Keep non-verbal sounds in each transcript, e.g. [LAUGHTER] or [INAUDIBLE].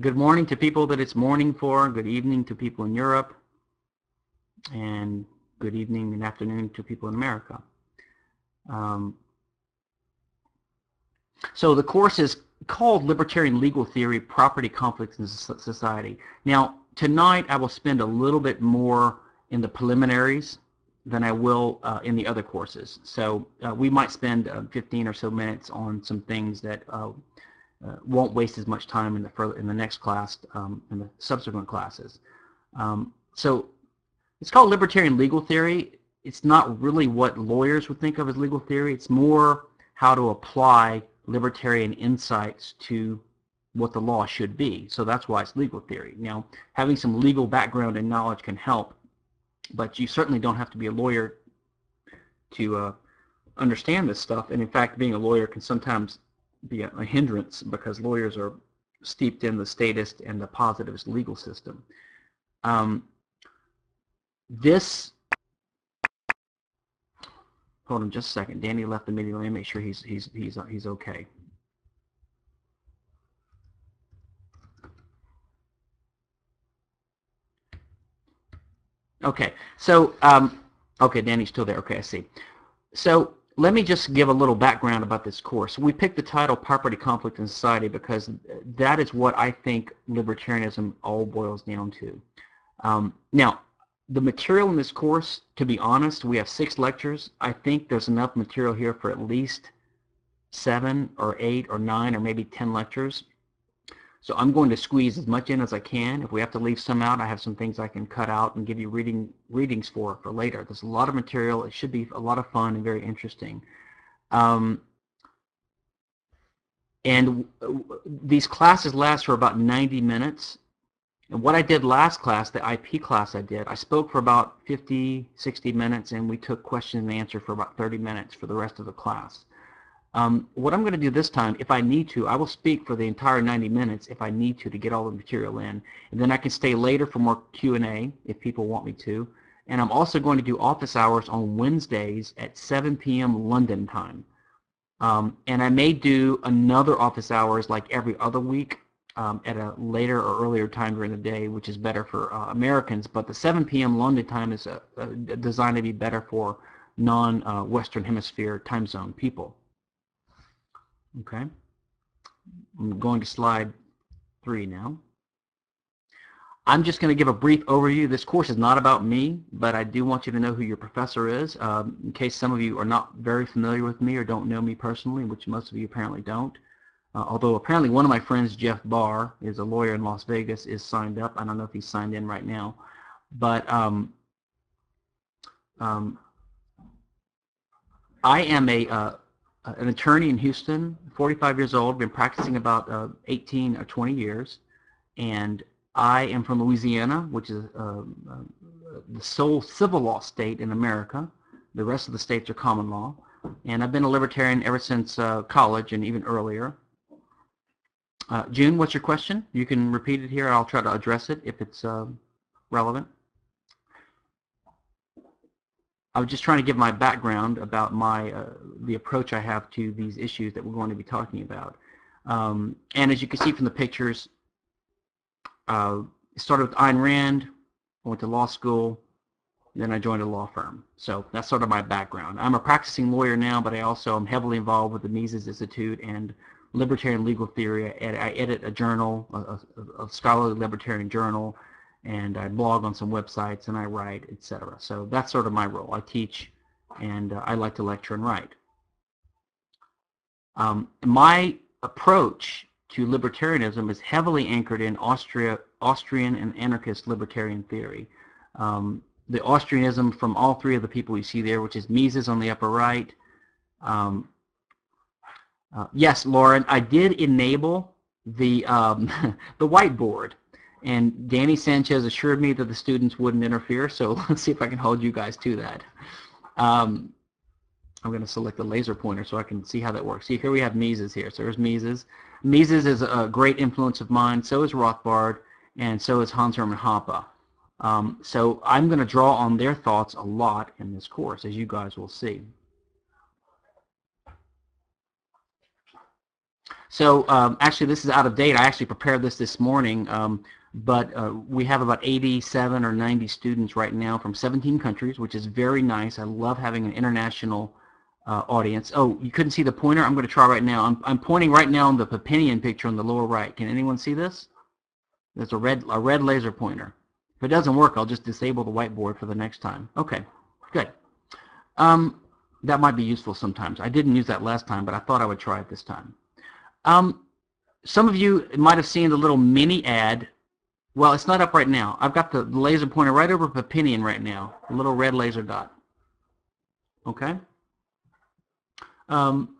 Good morning to people that it's morning for, good evening to people in Europe, and good evening and afternoon to people in America. Um, so the course is called Libertarian Legal Theory, Property Conflicts in Society. Now, tonight I will spend a little bit more in the preliminaries than I will uh, in the other courses. So uh, we might spend uh, 15 or so minutes on some things that uh, won't waste as much time in the in the next class, um, in the subsequent classes. Um, so it's called libertarian legal theory. It's not really what lawyers would think of as legal theory. It's more how to apply libertarian insights to what the law should be. So that's why it's legal theory. Now, having some legal background and knowledge can help, but you certainly don't have to be a lawyer to uh, understand this stuff. And in fact, being a lawyer can sometimes be a, a hindrance because lawyers are steeped in the statist and the positivist legal system. Um, this hold on just a second. Danny left the meeting. Let me make sure he's he's he's he's okay. Okay, so um, okay, Danny's still there. Okay, I see. So let me just give a little background about this course. We picked the title Property Conflict in Society because that is what I think libertarianism all boils down to. Um, now, the material in this course, to be honest, we have six lectures. I think there's enough material here for at least seven or eight or nine or maybe ten lectures. So I'm going to squeeze as much in as I can. If we have to leave some out, I have some things I can cut out and give you reading readings for for later. There's a lot of material. It should be a lot of fun and very interesting. Um, and these classes last for about 90 minutes. And what I did last class, the IP class I did, I spoke for about 50, 60 minutes, and we took question and answer for about 30 minutes for the rest of the class. Um, what I'm going to do this time, if I need to, I will speak for the entire 90 minutes if I need to to get all the material in. And then I can stay later for more Q&A if people want me to. And I'm also going to do office hours on Wednesdays at 7 p.m. London time. Um, and I may do another office hours like every other week um, at a later or earlier time during the day, which is better for uh, Americans. But the 7 p.m. London time is uh, uh, designed to be better for non-Western Hemisphere time zone people. Okay. I'm going to slide three now. I'm just going to give a brief overview. This course is not about me, but I do want you to know who your professor is. Um, in case some of you are not very familiar with me or don't know me personally, which most of you apparently don't. Uh, although apparently one of my friends, Jeff Barr, is a lawyer in Las Vegas, is signed up. I don't know if he's signed in right now. But um, um, I am a, uh, an attorney in Houston, 45 years old, been practicing about uh, 18 or 20 years, and I am from Louisiana, which is uh, uh, the sole civil law state in America. The rest of the states are common law, and I've been a libertarian ever since uh, college and even earlier. Uh, June, what's your question? You can repeat it here, I'll try to address it if it's uh, relevant. I was just trying to give my background about my uh, the approach I have to these issues that we're going to be talking about. Um, and as you can see from the pictures, uh, started with Ayn Rand, I went to law school, then I joined a law firm. So that's sort of my background. I'm a practicing lawyer now, but I also am heavily involved with the Mises Institute and libertarian legal theory. I edit a journal, a, a scholarly libertarian journal, and I blog on some websites and I write, etc. So that's sort of my role. I teach and uh, I like to lecture and write. Um, my approach to libertarianism is heavily anchored in Austria, Austrian and anarchist libertarian theory. Um, the Austrianism from all three of the people you see there, which is Mises on the upper right. Um, uh, yes, Lauren, I did enable the um, [LAUGHS] the whiteboard. And Danny Sanchez assured me that the students wouldn't interfere, so [LAUGHS] let's see if I can hold you guys to that. Um, I'm going to select the laser pointer so I can see how that works. See, here we have Mises here. So there's Mises. Mises is a great influence of mine. So is Rothbard, and so is Hans Hermann Hoppe. Um, so I'm going to draw on their thoughts a lot in this course, as you guys will see. So um, actually, this is out of date. I actually prepared this this morning, um, but uh, we have about 87 or 90 students right now from 17 countries, which is very nice. I love having an international uh, audience. Oh, you couldn't see the pointer? I'm going to try right now. I'm, I'm pointing right now on the Papinian picture on the lower right. Can anyone see this? There's a red, a red laser pointer. If it doesn't work, I'll just disable the whiteboard for the next time. Okay, good. Um, that might be useful sometimes. I didn't use that last time, but I thought I would try it this time. Um, some of you might have seen the little mini ad. Well, it's not up right now. I've got the laser pointer right over Papinian right now, a little red laser dot. Okay? Um,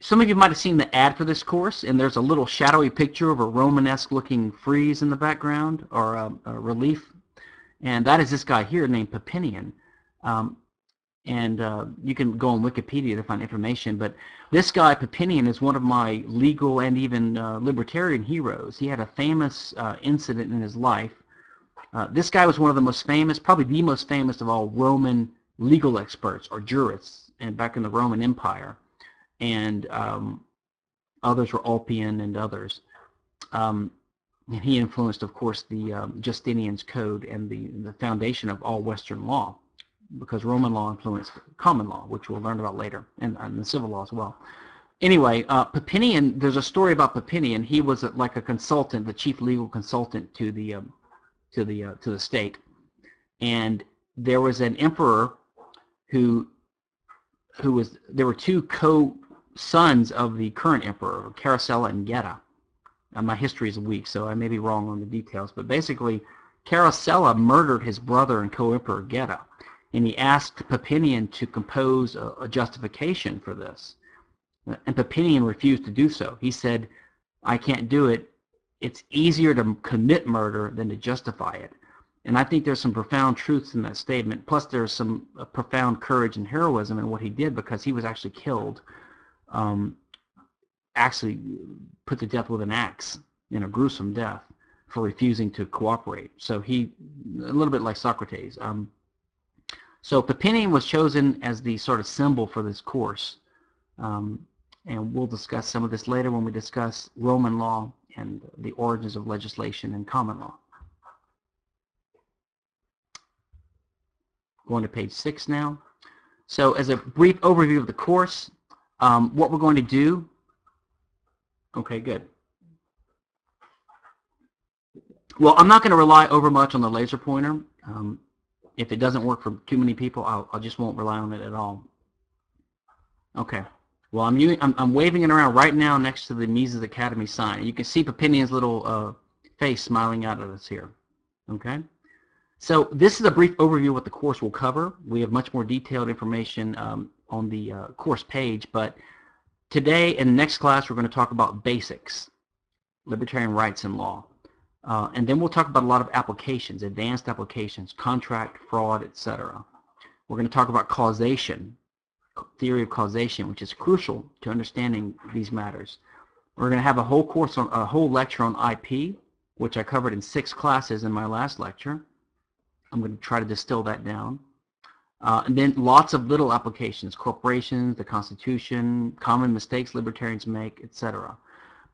some of you might have seen the ad for this course, and there's a little shadowy picture of a Romanesque looking frieze in the background, or a, a relief. And that is this guy here named Papinian. Um, and uh, you can go on Wikipedia to find information. But this guy, Papinian, is one of my legal and even uh, libertarian heroes. He had a famous uh, incident in his life. Uh, this guy was one of the most famous, probably the most famous of all Roman legal experts or jurists and back in the Roman Empire. And um, others were Ulpian and others. Um, and he influenced, of course, the um, Justinian's Code and the, the foundation of all Western law because Roman law influenced common law, which we'll learn about later, and, and the civil law as well. Anyway, uh, Papinian, there's a story about Papinian. He was a, like a consultant, the chief legal consultant to the um, to the uh, to the state, and there was an emperor who who was there were two co-sons of the current emperor, Caracalla and Geta. Uh, my history is weak, so I may be wrong on the details, but basically, Caracalla murdered his brother and co-emperor Geta and he asked Papinian to compose a, a justification for this. And Papinian refused to do so. He said, I can't do it. It's easier to commit murder than to justify it. And I think there's some profound truths in that statement. Plus, there's some uh, profound courage and heroism in what he did because he was actually killed, um, actually put to death with an axe in a gruesome death for refusing to cooperate. So he, a little bit like Socrates. Um, so Papinian was chosen as the sort of symbol for this course. Um, and we'll discuss some of this later when we discuss Roman law and the origins of legislation and common law. Going to page six now. So as a brief overview of the course, um, what we're going to do, okay, good. Well, I'm not going to rely over much on the laser pointer. Um, if it doesn't work for too many people, I'll, I just won't rely on it at all. Okay. Well, I'm, using, I'm, I'm waving it around right now next to the Mises Academy sign. You can see Papinian's little uh, face smiling out at us here. Okay. So this is a brief overview of what the course will cover. We have much more detailed information um, on the uh, course page, but today the next class we're going to talk about basics, libertarian rights and law. Uh, and then we'll talk about a lot of applications, advanced applications, contract, fraud, etc. We're going to talk about causation, theory of causation, which is crucial to understanding these matters. We're going to have a whole course on a whole lecture on IP, which I covered in six classes in my last lecture. I'm going to try to distill that down. Uh, and then lots of little applications, corporations, the Constitution, common mistakes libertarians make, etc.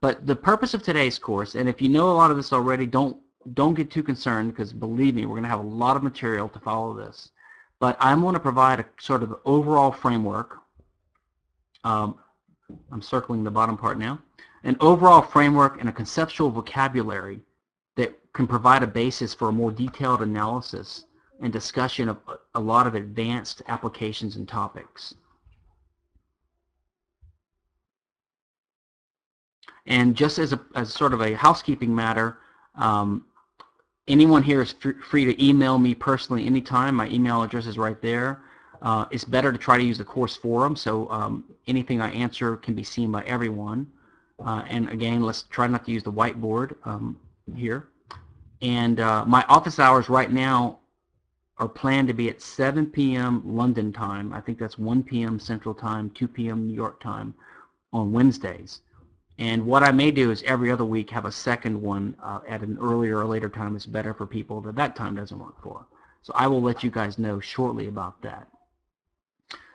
But the purpose of today's course, and if you know a lot of this already, don't don't get too concerned because believe me, we're going to have a lot of material to follow this. But I'm going to provide a sort of overall framework. Um, I'm circling the bottom part now. An overall framework and a conceptual vocabulary that can provide a basis for a more detailed analysis and discussion of a lot of advanced applications and topics. And just as a as sort of a housekeeping matter, um, anyone here is free to email me personally anytime. My email address is right there. Uh, it's better to try to use the course forum, so um, anything I answer can be seen by everyone. Uh, and again, let's try not to use the whiteboard um, here. And uh, my office hours right now are planned to be at 7 p.m. London time. I think that's 1 p.m. Central Time, 2 p.m. New York time on Wednesdays. And what I may do is every other week have a second one uh, at an earlier or later time that's better for people that that time doesn't work for. So I will let you guys know shortly about that.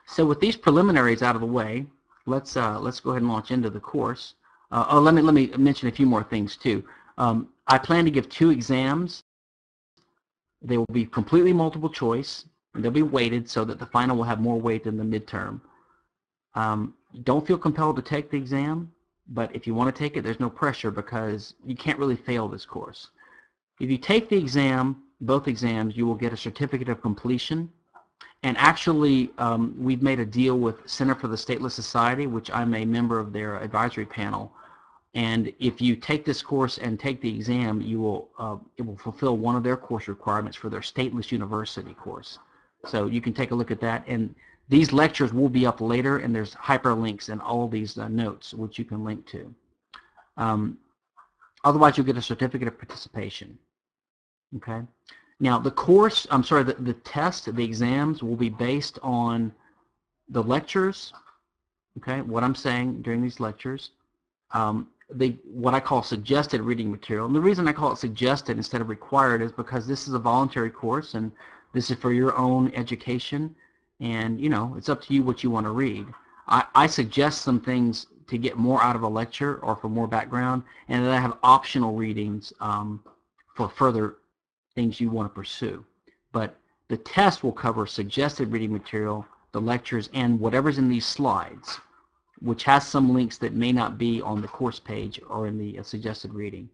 So with these preliminaries out of the way, let's uh, let's go ahead and launch into the course. Uh, oh, let me let me mention a few more things too. Um, I plan to give two exams. They will be completely multiple choice, they'll be weighted so that the final will have more weight than the midterm. Um, don't feel compelled to take the exam, but if you want to take it, there's no pressure because you can't really fail this course. If you take the exam, both exams, you will get a certificate of completion. And actually, um, we've made a deal with Center for the Stateless Society, which I'm a member of their advisory panel. And if you take this course and take the exam, you will uh, it will fulfill one of their course requirements for their stateless university course. So you can take a look at that. And these lectures will be up later, and there's hyperlinks in all these uh, notes, which you can link to. Um, otherwise, you'll get a certificate of participation. Okay. Now, the course, I'm sorry, the, the test, the exams will be based on the lectures, okay, what I'm saying during these lectures, um, the, what I call suggested reading material. And the reason I call it suggested instead of required is because this is a voluntary course and this is for your own education and you know it's up to you what you want to read. I, I suggest some things to get more out of a lecture or for more background and then I have optional readings um, for further things you want to pursue. But the test will cover suggested reading material, the lectures, and whatever's in these slides, which has some links that may not be on the course page or in the uh, suggested reading.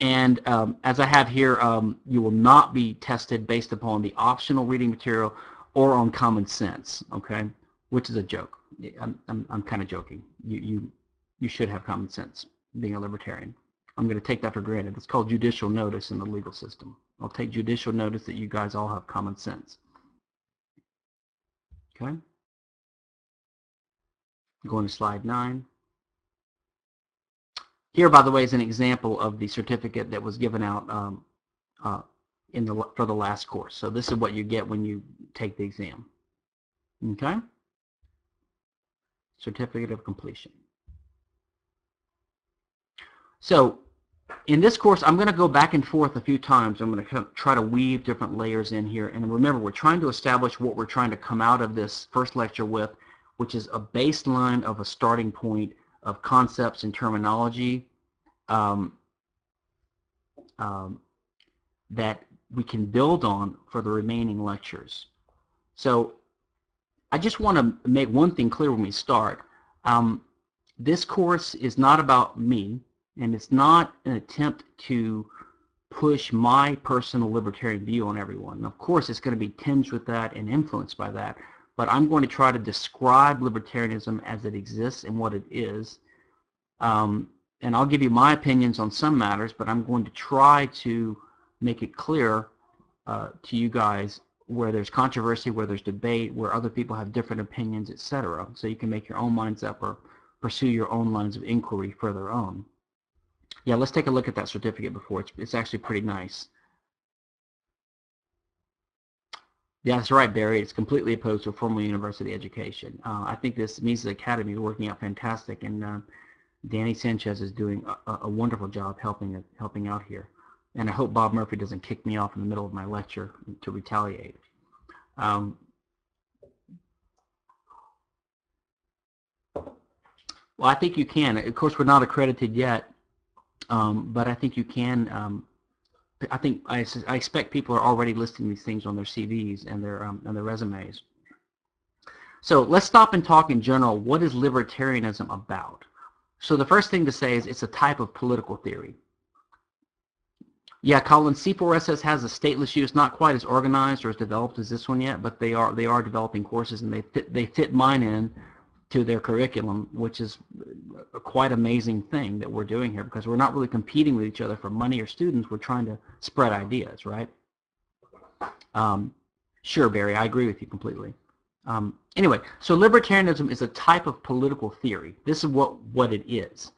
And um, as I have here, um, you will not be tested based upon the optional reading material or on common sense, okay? Which is a joke. I'm, I'm, I'm kind of joking. You, you, you should have common sense being a libertarian. I'm going to take that for granted. It's called judicial notice in the legal system. I'll take judicial notice that you guys all have common sense. Okay? Going to slide 9. Here, by the way, is an example of the certificate that was given out um, uh, in the for the last course. So this is what you get when you take the exam. Okay? Certificate of completion. So in this course, I'm going to go back and forth a few times. I'm going to try to weave different layers in here. And remember, we're trying to establish what we're trying to come out of this first lecture with, which is a baseline of a starting point of concepts and terminology um, um, that we can build on for the remaining lectures. So I just want to make one thing clear when we start. Um, this course is not about me and it's not an attempt to push my personal libertarian view on everyone. Of course, it's going to be tinged with that and influenced by that, but I'm going to try to describe libertarianism as it exists and what it is. Um, and I'll give you my opinions on some matters, but I'm going to try to make it clear uh, to you guys where there's controversy, where there's debate, where other people have different opinions, etc. So you can make your own minds up or pursue your own lines of inquiry further on. Yeah, let's take a look at that certificate before. It's, it's actually pretty nice. Yeah, that's right, Barry. It's completely opposed to a formal university education. Uh, I think this Mises Academy is working out fantastic, and uh, Danny Sanchez is doing a, a, wonderful job helping helping out here. And I hope Bob Murphy doesn't kick me off in the middle of my lecture to retaliate. Um, well, I think you can. Of course, we're not accredited yet, um, but I think you can. Um, I think I, I, expect people are already listing these things on their CVs and their um, and their resumes. So let's stop and talk in general. What is libertarianism about? So the first thing to say is it's a type of political theory. Yeah, Colin, C4SS has a stateless use, not quite as organized or as developed as this one yet, but they are they are developing courses and they fit, they fit mine in to their curriculum, which is a quite amazing thing that we're doing here because we're not really competing with each other for money or students. We're trying to spread ideas, right? Um, sure, Barry, I agree with you completely. Um, anyway, so libertarianism is a type of political theory. This is what, what it is.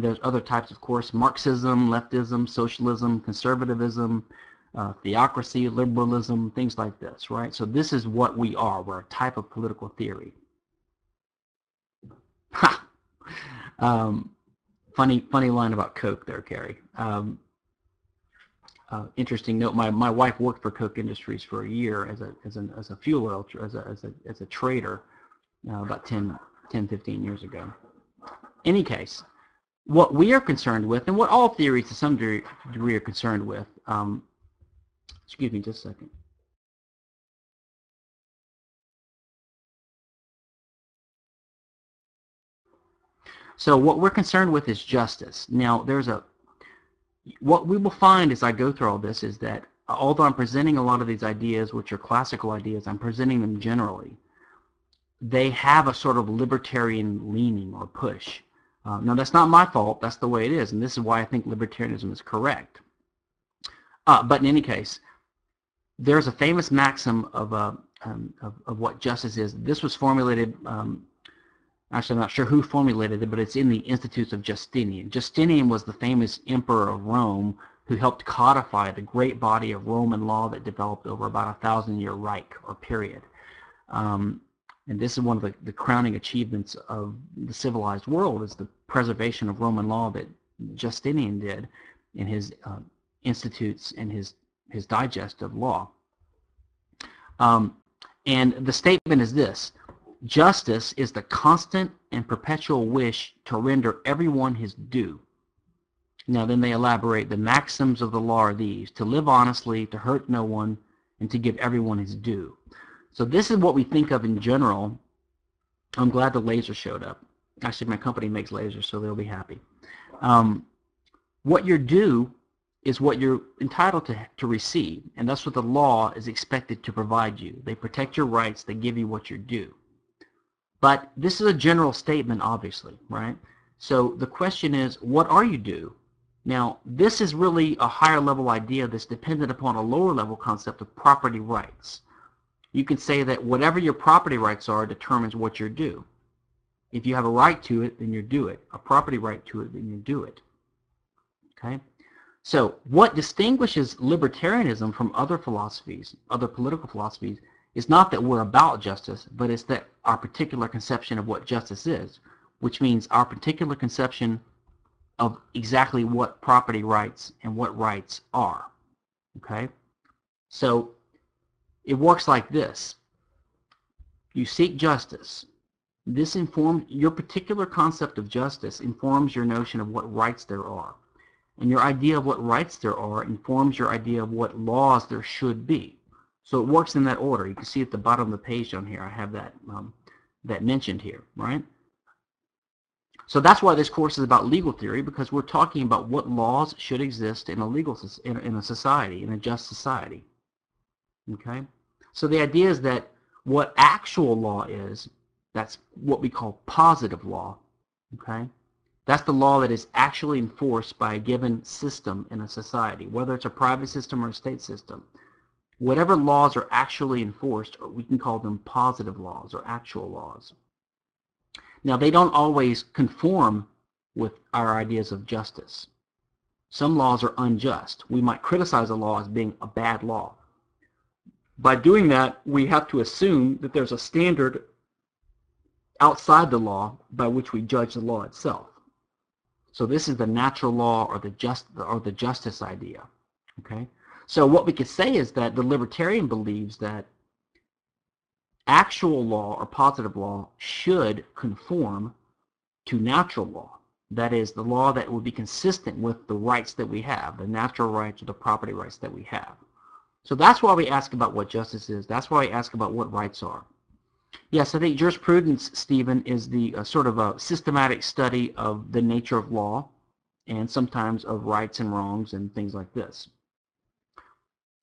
There's other types, of course, Marxism, leftism, socialism, conservatism, uh, theocracy, liberalism, things like this, right? So this is what we are. We're a type of political theory. Ha! Um, funny, funny line about Koch there, Carrie. Um, uh, interesting note. My my wife worked for Koch Industries for a year as a as a as a fuel oil as a as a as a trader uh, about 10, 10, 15 years ago. Any case, what we are concerned with, and what all theories to some degree, are concerned with, um, excuse me just a second. So what we're concerned with is justice. Now, there's a, what we will find as I go through all this is that although I'm presenting a lot of these ideas, which are classical ideas, I'm presenting them generally. They have a sort of libertarian leaning or push. Uh, now, that's not my fault. That's the way it is, and this is why I think libertarianism is correct. Uh, but in any case, there's a famous maxim of, uh, um, of, of, what justice is. This was formulated um, Actually, I'm not sure who formulated it, but it's in the Institutes of Justinian. Justinian was the famous emperor of Rome who helped codify the great body of Roman law that developed over about a thousand-year Reich or period. Um, and this is one of the, the, crowning achievements of the civilized world is the preservation of Roman law that Justinian did in his uh, institutes and his, his digest of law. Um, and the statement is this, Justice is the constant and perpetual wish to render everyone his due. Now then they elaborate, the maxims of the law are these, to live honestly, to hurt no one, and to give everyone his due. So this is what we think of in general. I'm glad the laser showed up. Actually, my company makes lasers, so they'll be happy. Um, what you're due is what you're entitled to, to receive, and that's what the law is expected to provide you. They protect your rights. They give you what you're due. But this is a general statement, obviously, right? So the question is, what are you due? Now, this is really a higher level idea that's dependent upon a lower level concept of property rights. You can say that whatever your property rights are determines what you're due. If you have a right to it, then you're due it. A property right to it, then you do it. Okay? So what distinguishes libertarianism from other philosophies, other political philosophies, is not that we're about justice, but it's that our particular conception of what justice is, which means our particular conception of exactly what property rights and what rights are. Okay? So it works like this. You seek justice. This informs your particular concept of justice informs your notion of what rights there are. And your idea of what rights there are informs your idea of what laws there should be. So it works in that order. You can see at the bottom of the page down here, I have that, um, that mentioned here, right? So that's why this course is about legal theory, because we're talking about what laws should exist in a legal in a, in a society, in a just society. Okay? So the idea is that what actual law is, that's what we call positive law. Okay? That's the law that is actually enforced by a given system in a society, whether it's a private system or a state system whatever laws are actually enforced, we can call them positive laws or actual laws. Now, they don't always conform with our ideas of justice. Some laws are unjust. We might criticize a law as being a bad law. By doing that, we have to assume that there's a standard outside the law by which we judge the law itself. So this is the natural law or the just or the justice idea. Okay? So what we could say is that the libertarian believes that actual law or positive law should conform to natural law. That is, the law that would be consistent with the rights that we have, the natural rights or the property rights that we have. So that's why we ask about what justice is. That's why we ask about what rights are. Yes, I think jurisprudence, Stephen, is the uh, sort of a systematic study of the nature of law and sometimes of rights and wrongs and things like this.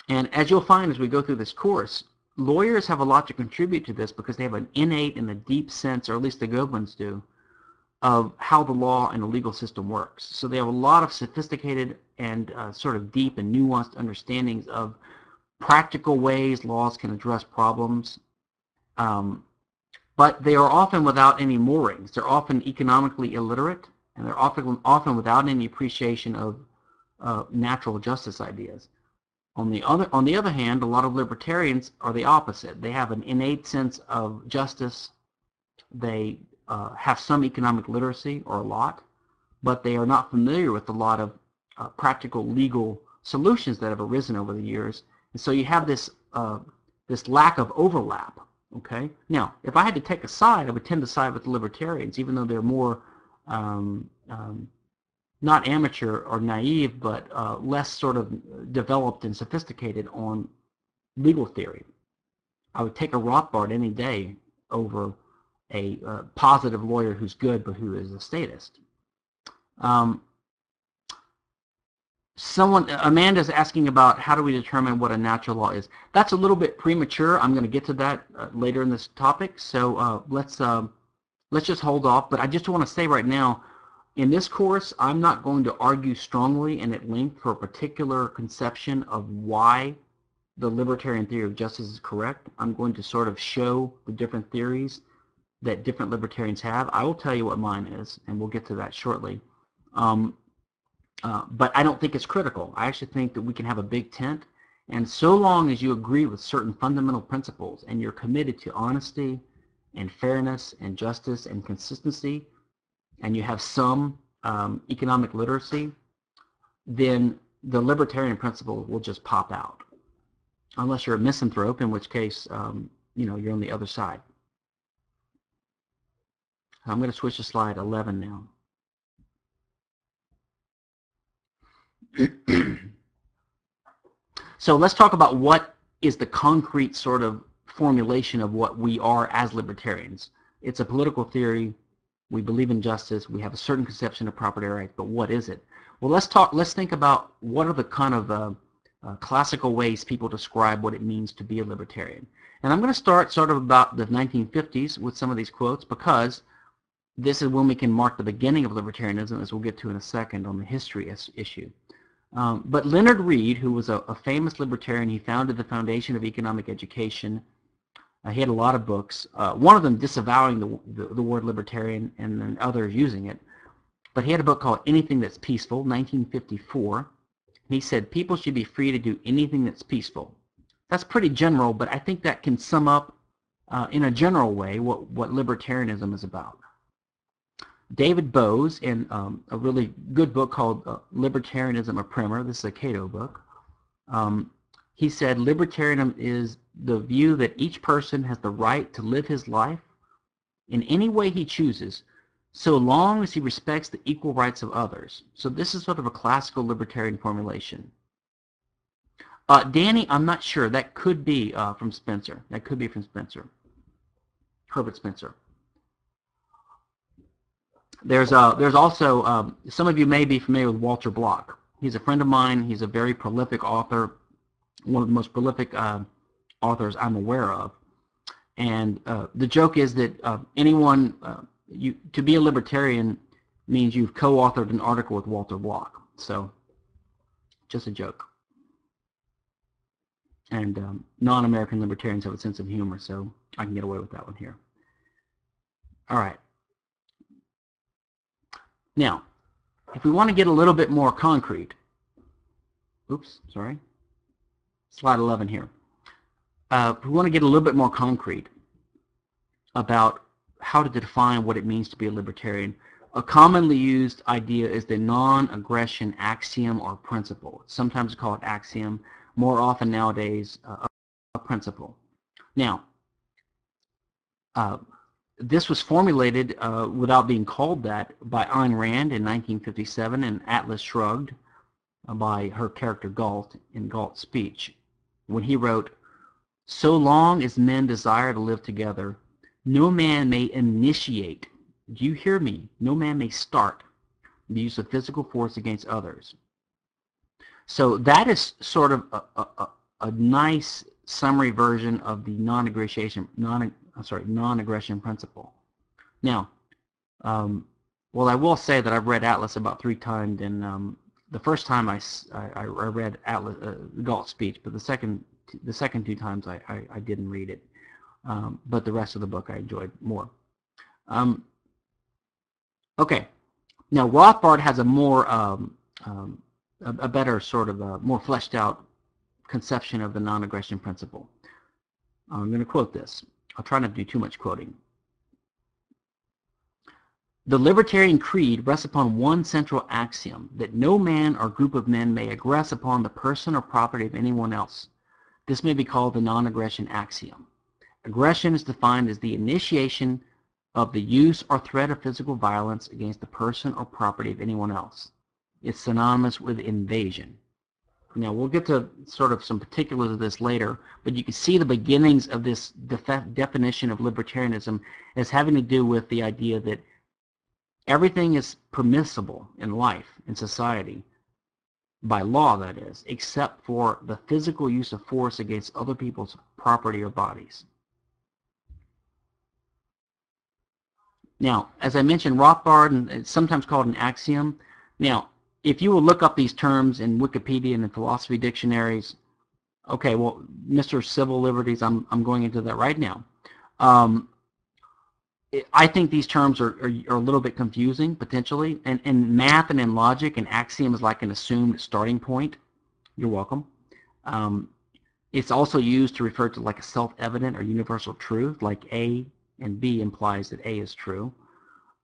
And as you'll find as we go through this course, lawyers have a lot to contribute to this because they have an innate and a deep sense, or at least the good ones do, of how the law and the legal system works. So they have a lot of sophisticated and uh, sort of deep and nuanced understandings of practical ways laws can address problems. Um, but they are often without any moorings. They're often economically illiterate, and they're often, often without any appreciation of uh, natural justice ideas. On the other on the other hand, a lot of libertarians are the opposite. They have an innate sense of justice. They uh, have some economic literacy or a lot, but they are not familiar with a lot of uh, practical legal solutions that have arisen over the years. And so you have this uh, this lack of overlap. Okay. Now, if I had to take a side, I would tend to side with the libertarians, even though they're more um, um, not amateur or naive, but uh, less sort of developed and sophisticated on legal theory. I would take a Rothbard any day over a uh, positive lawyer who's good but who is a statist. Um, someone, Amanda's asking about how do we determine what a natural law is. That's a little bit premature. I'm going to get to that uh, later in this topic. So uh, let's um, let's just hold off. But I just want to say right now, in this course, I'm not going to argue strongly and at length for a particular conception of why the libertarian theory of justice is correct. I'm going to sort of show the different theories that different libertarians have. I will tell you what mine is, and we'll get to that shortly. Um, uh, but I don't think it's critical. I actually think that we can have a big tent, and so long as you agree with certain fundamental principles and you're committed to honesty and fairness and justice and consistency, and you have some um, economic literacy, then the libertarian principle will just pop out. Unless you're a misanthrope, in which case, um, you know, you're on the other side. I'm going to switch to slide 11 now. [CLEARS THROAT] so let's talk about what is the concrete sort of formulation of what we are as libertarians. It's a political theory. We believe in justice. We have a certain conception of property rights, but what is it? Well, let's talk. Let's think about what are the kind of uh, uh, classical ways people describe what it means to be a libertarian. And I'm going to start sort of about the 1950s with some of these quotes because this is when we can mark the beginning of libertarianism, as we'll get to in a second on the history issue. Um, but Leonard Read, who was a, a, famous libertarian, he founded the Foundation of Economic Education. Uh, he had a lot of books, uh, one of them disavowing the, the, the, word libertarian and then others using it. But he had a book called Anything That's Peaceful, 1954. And he said people should be free to do anything that's peaceful. That's pretty general, but I think that can sum up uh, in a general way what, what libertarianism is about. David Boaz in um, a really good book called uh, Libertarianism a Primer. This is a Cato book. Um, he said libertarianism is the view that each person has the right to live his life in any way he chooses so long as he respects the equal rights of others. So this is sort of a classical libertarian formulation. Uh, Danny, I'm not sure. That could be uh, from Spencer. That could be from Spencer. Herbert Spencer. There's a, there's also um, some of you may be familiar with Walter Block. He's a friend of mine. He's a very prolific author, one of the most prolific uh, authors I'm aware of. And uh, the joke is that uh, anyone uh, you to be a libertarian means you've co-authored an article with Walter Block. So just a joke. And um, non-American libertarians have a sense of humor, so I can get away with that one here. All right. Now, if we want to get a little bit more concrete, oops, sorry, slide 11 here. Uh, if we want to get a little bit more concrete about how to define what it means to be a libertarian, a commonly used idea is the non-aggression axiom or principle. Sometimes it's called axiom, more often nowadays uh, a principle. Now, uh, this was formulated uh, without being called that by Ayn Rand in 1957 and Atlas Shrugged uh, by her character Galt in Galt's speech when he wrote, So long as men desire to live together, no man may initiate, do you hear me? No man may start the use of physical force against others. So that is sort of a, a, a nice summary version of the non-aggression non I'm sorry, non-aggression principle. Now, um, well, I will say that I've read Atlas about three times, and um, the first time I, I, I read Atlas, uh, Galt's speech, but the second the second two times I, I, I didn't read it. Um, but the rest of the book I enjoyed more. Um, okay, now Rothbard has a more um, um, a, a, better sort of a more fleshed out conception of the non-aggression principle. I'm going to quote this. I'll try not to do too much quoting. The libertarian creed rests upon one central axiom, that no man or group of men may aggress upon the person or property of anyone else. This may be called the non-aggression axiom. Aggression is defined as the initiation of the use or threat of physical violence against the person or property of anyone else. is synonymous with invasion. Now, we'll get to sort of some particulars of this later, but you can see the beginnings of this def definition of libertarianism as having to do with the idea that everything is permissible in life, in society, by law, that is, except for the physical use of force against other people's property or bodies. Now, as I mentioned, Rothbard, and it's sometimes called an axiom. Now, if you will look up these terms in Wikipedia and in philosophy dictionaries, okay, well, Mr. Civil Liberties, I'm, I'm going into that right now. Um, I think these terms are, are, are, a little bit confusing, potentially. And in math and in logic, an axiom is like an assumed starting point. You're welcome. Um, it's also used to refer to like a self-evident or universal truth, like A and B implies that A is true.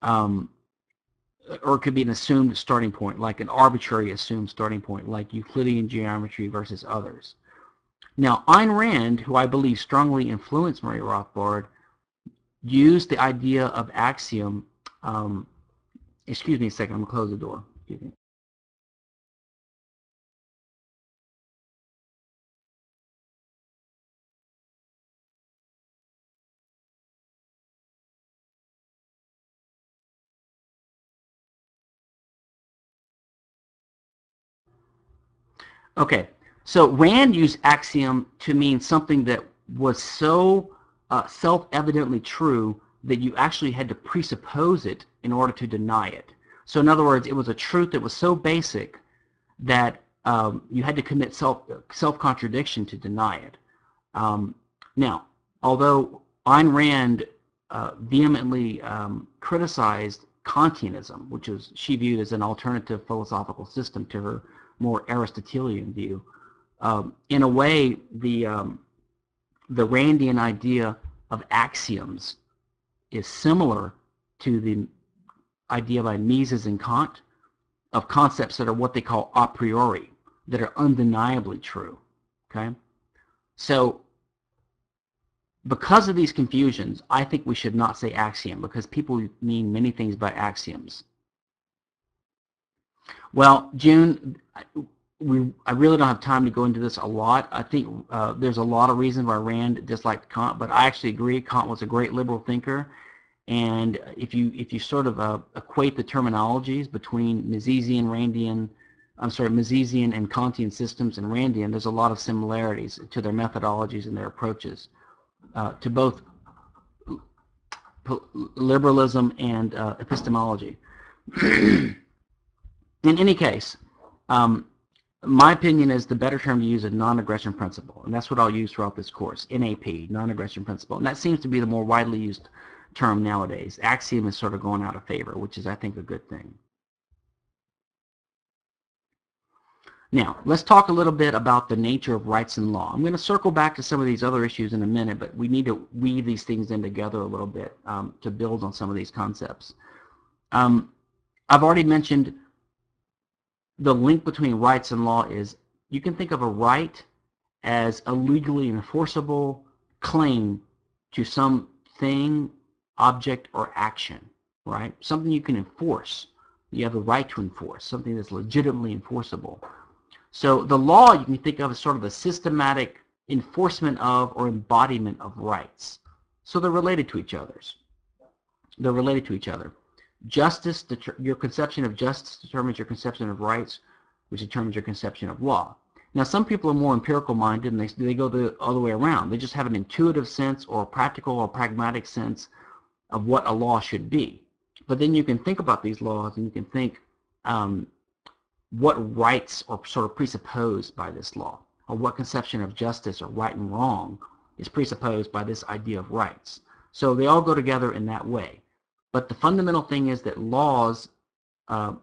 Um, or it could be an assumed starting point, like an arbitrary assumed starting point, like Euclidean geometry versus others. Now, Ayn Rand, who I believe strongly influenced Murray Rothbard, used the idea of axiom. Um, excuse me a second, I'm going to close the door. Okay, so Rand used axiom to mean something that was so uh, self-evidently true that you actually had to presuppose it in order to deny it. So in other words, it was a truth that was so basic that um, you had to commit self, self-contradiction to deny it. Um, now, although Ayn Rand uh, vehemently um, criticized Kantianism, which was she viewed as an alternative philosophical system to her more Aristotelian view. Um, in a way, the um, the Randian idea of axioms is similar to the idea by Mises and Kant of concepts that are what they call a priori, that are undeniably true. Okay, so because of these confusions, I think we should not say axiom because people mean many things by axioms. Well, June, we, I really don't have time to go into this a lot. I think uh, there's a lot of reasons why Rand disliked Kant, but I actually agree Kant was a great liberal thinker. And if you if you sort of uh, equate the terminologies between Misesian, Randian, I'm sorry, Misesian and Kantian systems and Randian, there's a lot of similarities to their methodologies and their approaches uh, to both liberalism and uh, epistemology. [CLEARS THROAT] In any case, um, my opinion is the better term to use is non-aggression principle, and that's what I'll use throughout this course, NAP, non-aggression principle. And that seems to be the more widely used term nowadays. Axiom is sort of going out of favor, which is, I think, a good thing. Now, let's talk a little bit about the nature of rights and law. I'm going to circle back to some of these other issues in a minute, but we need to weave these things in together a little bit um, to build on some of these concepts. Um, I've already mentioned the link between rights and law is you can think of a right as a legally enforceable claim to some thing, object, or action, right? Something you can enforce. You have a right to enforce, something that's legitimately enforceable. So the law you can think of as sort of a systematic enforcement of or embodiment of rights. So they're related to each other's. They're related to each other. Justice, your conception of justice determines your conception of rights, which determines your conception of law. Now, some people are more empirical minded and they, they go the other way around. They just have an intuitive sense or a practical or pragmatic sense of what a law should be. But then you can think about these laws and you can think um, what rights are sort of presupposed by this law, or what conception of justice or right and wrong is presupposed by this idea of rights. So they all go together in that way. But the fundamental thing is that laws uh,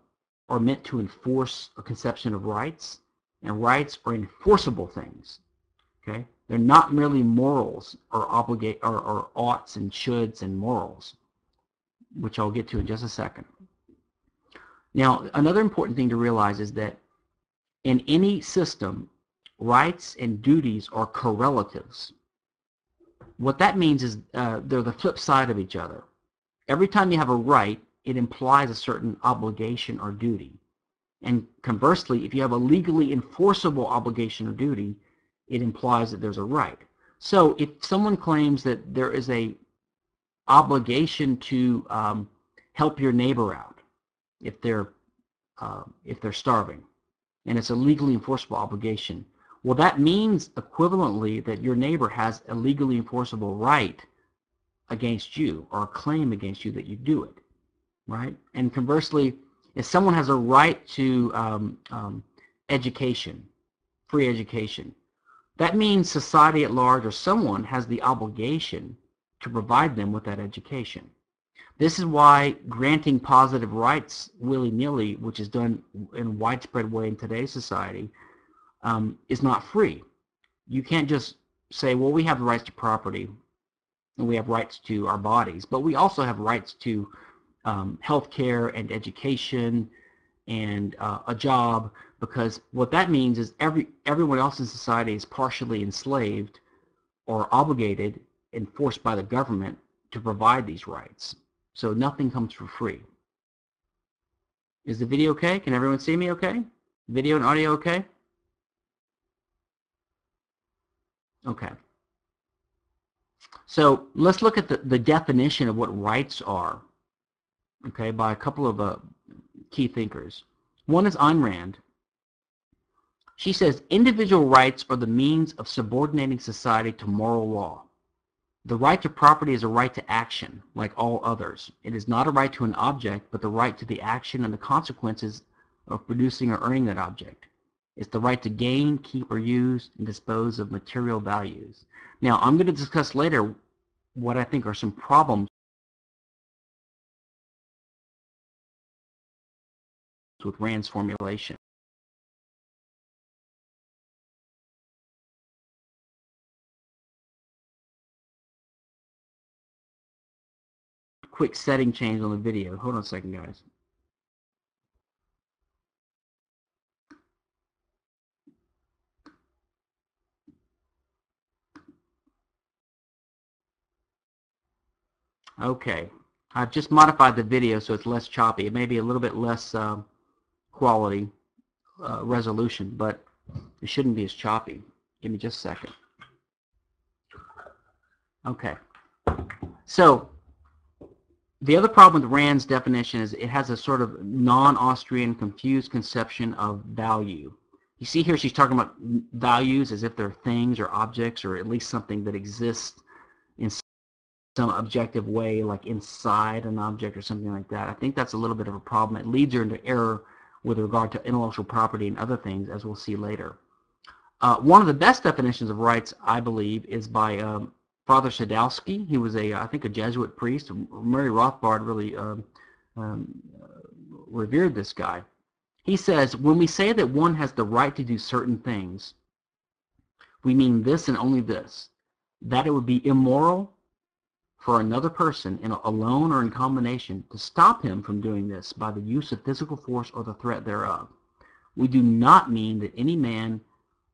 are meant to enforce a conception of rights, and rights are enforceable things. Okay, they're not merely morals or obligate or, or oughts and shoulds and morals, which I'll get to in just a second. Now, another important thing to realize is that in any system, rights and duties are correlatives. What that means is uh, they're the flip side of each other. Every time you have a right, it implies a certain obligation or duty. And conversely, if you have a legally enforceable obligation or duty, it implies that there's a right. So if someone claims that there is a obligation to um, help your neighbor out if they're uh, if they're starving, and it's a legally enforceable obligation, well, that means equivalently that your neighbor has a legally enforceable right against you or a claim against you that you do it, right? And conversely, if someone has a right to um, um, education, free education, that means society at large or someone has the obligation to provide them with that education. This is why granting positive rights willy-nilly, which is done in widespread way in today's society, um, is not free. You can't just say, well, we have the rights to property we have rights to our bodies, but we also have rights to um, health care and education and uh, a job because what that means is every everyone else in society is partially enslaved or obligated and forced by the government to provide these rights. So nothing comes for free. Is the video okay? Can everyone see me okay? Video and audio okay? Okay. So let's look at the, the definition of what rights are, okay, by a couple of uh, key thinkers. One is Ayn Rand. She says, individual rights are the means of subordinating society to moral law. The right to property is a right to action, like all others. It is not a right to an object, but the right to the action and the consequences of producing or earning that object. It's the right to gain, keep, or use and dispose of material values. Now, I'm going to discuss later what I think are some problems with Rand's formulation. Quick setting change on the video. Hold on a second, guys. Okay. I've just modified the video so it's less choppy. It may be a little bit less uh, quality uh, resolution, but it shouldn't be as choppy. Give me just a second. Okay. So the other problem with Rand's definition is it has a sort of non-Austrian confused conception of value. You see here she's talking about values as if they're things or objects or at least something that exists some objective way, like inside an object or something like that. I think that's a little bit of a problem. It leads her into error with regard to intellectual property and other things, as we'll see later. Uh, one of the best definitions of rights, I believe, is by um, Father Sadowski. He was a, I think, a Jesuit priest. Murray Rothbard really um, um, revered this guy. He says, when we say that one has the right to do certain things, we mean this and only this, that it would be immoral for another person, in alone or in combination, to stop him from doing this by the use of physical force or the threat thereof. We do not mean that any man,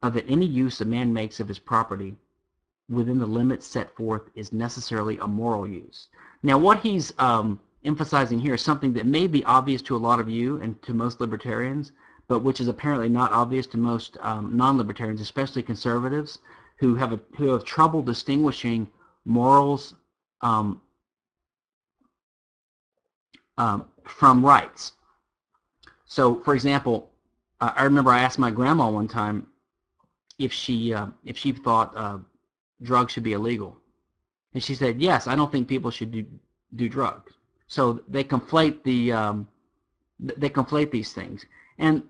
uh, that any use a man makes of his property within the limits set forth is necessarily a moral use. Now, what he's um, emphasizing here is something that may be obvious to a lot of you and to most libertarians, but which is apparently not obvious to most um, non-libertarians, especially conservatives, who have a, who have trouble distinguishing morals um, um, from rights. So, for example, uh, I remember I asked my grandma one time if she uh, if she thought uh, drugs should be illegal, and she said, "Yes, I don't think people should do do drugs." So they conflate the um, they conflate these things, and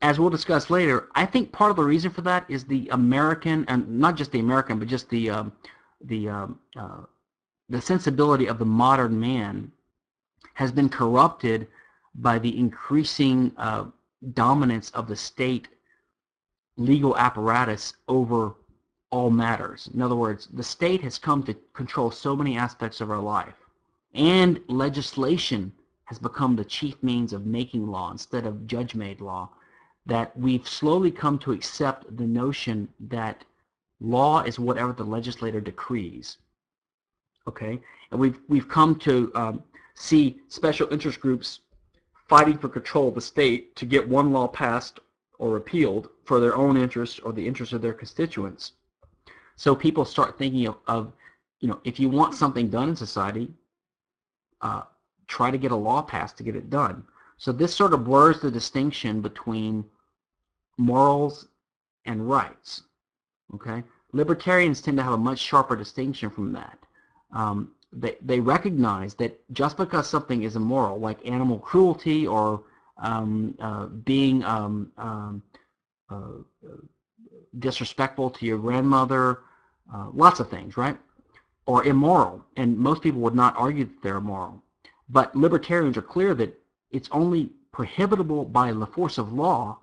as we'll discuss later, I think part of the reason for that is the American, and not just the American, but just the um, the um, uh, the sensibility of the modern man has been corrupted by the increasing uh, dominance of the state legal apparatus over all matters. In other words, the state has come to control so many aspects of our life. And legislation has become the chief means of making law instead of judge-made law that we've slowly come to accept the notion that law is whatever the legislator decrees okay? And we've, we've come to um, see special interest groups fighting for control of the state to get one law passed or repealed for their own interests or the interests of their constituents. So people start thinking of, of you know, if you want something done in society, uh, try to get a law passed to get it done. So this sort of blurs the distinction between morals and rights. Okay, libertarians tend to have a much sharper distinction from that. Um, they, they recognize that just because something is immoral, like animal cruelty or um, uh, being um, um uh, disrespectful to your grandmother, uh, lots of things, right? Or immoral, and most people would not argue that they're immoral. But libertarians are clear that it's only prohibitable by the force of law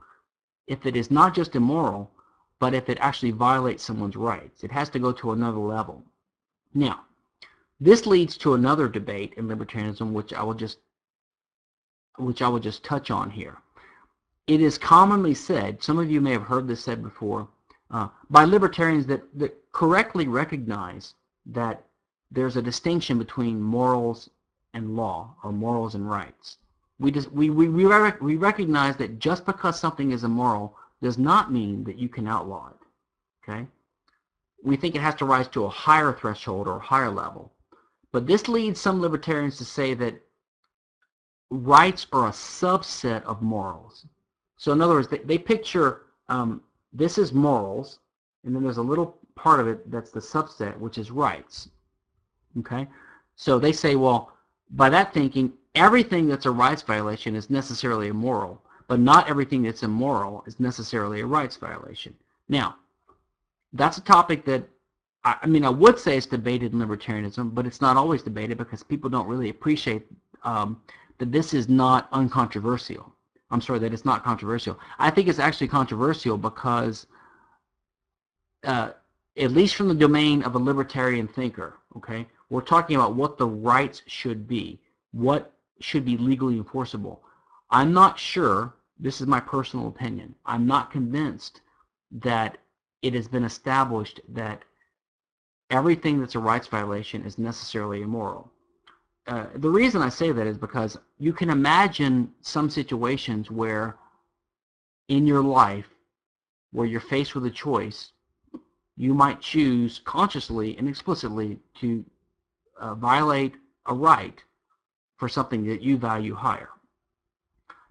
if it is not just immoral, but if it actually violates someone's rights. It has to go to another level. Now, this leads to another debate in libertarianism, which I will just which I will just touch on here. It is commonly said, some of you may have heard this said before, uh, by libertarians that, that correctly recognize that there's a distinction between morals and law, or morals and rights. We, just, we, we, we, we recognize that just because something is immoral does not mean that you can outlaw it. Okay? We think it has to rise to a higher threshold or a higher level. But this leads some libertarians to say that rights are a subset of morals. So in other words, they, they picture um, this is morals, and then there's a little part of it that's the subset, which is rights. Okay? So they say, well, by that thinking, everything that's a rights violation is necessarily immoral, but not everything that's immoral is necessarily a rights violation. Now, that's a topic that I mean, I would say it's debated in libertarianism, but it's not always debated because people don't really appreciate um, that this is not uncontroversial. I'm sorry, that it's not controversial. I think it's actually controversial because, uh, at least from the domain of a libertarian thinker, okay, we're talking about what the rights should be, what should be legally enforceable. I'm not sure, this is my personal opinion, I'm not convinced that it has been established that everything that's a rights violation is necessarily immoral. Uh, the reason I say that is because you can imagine some situations where in your life where you're faced with a choice, you might choose consciously and explicitly to uh, violate a right for something that you value higher.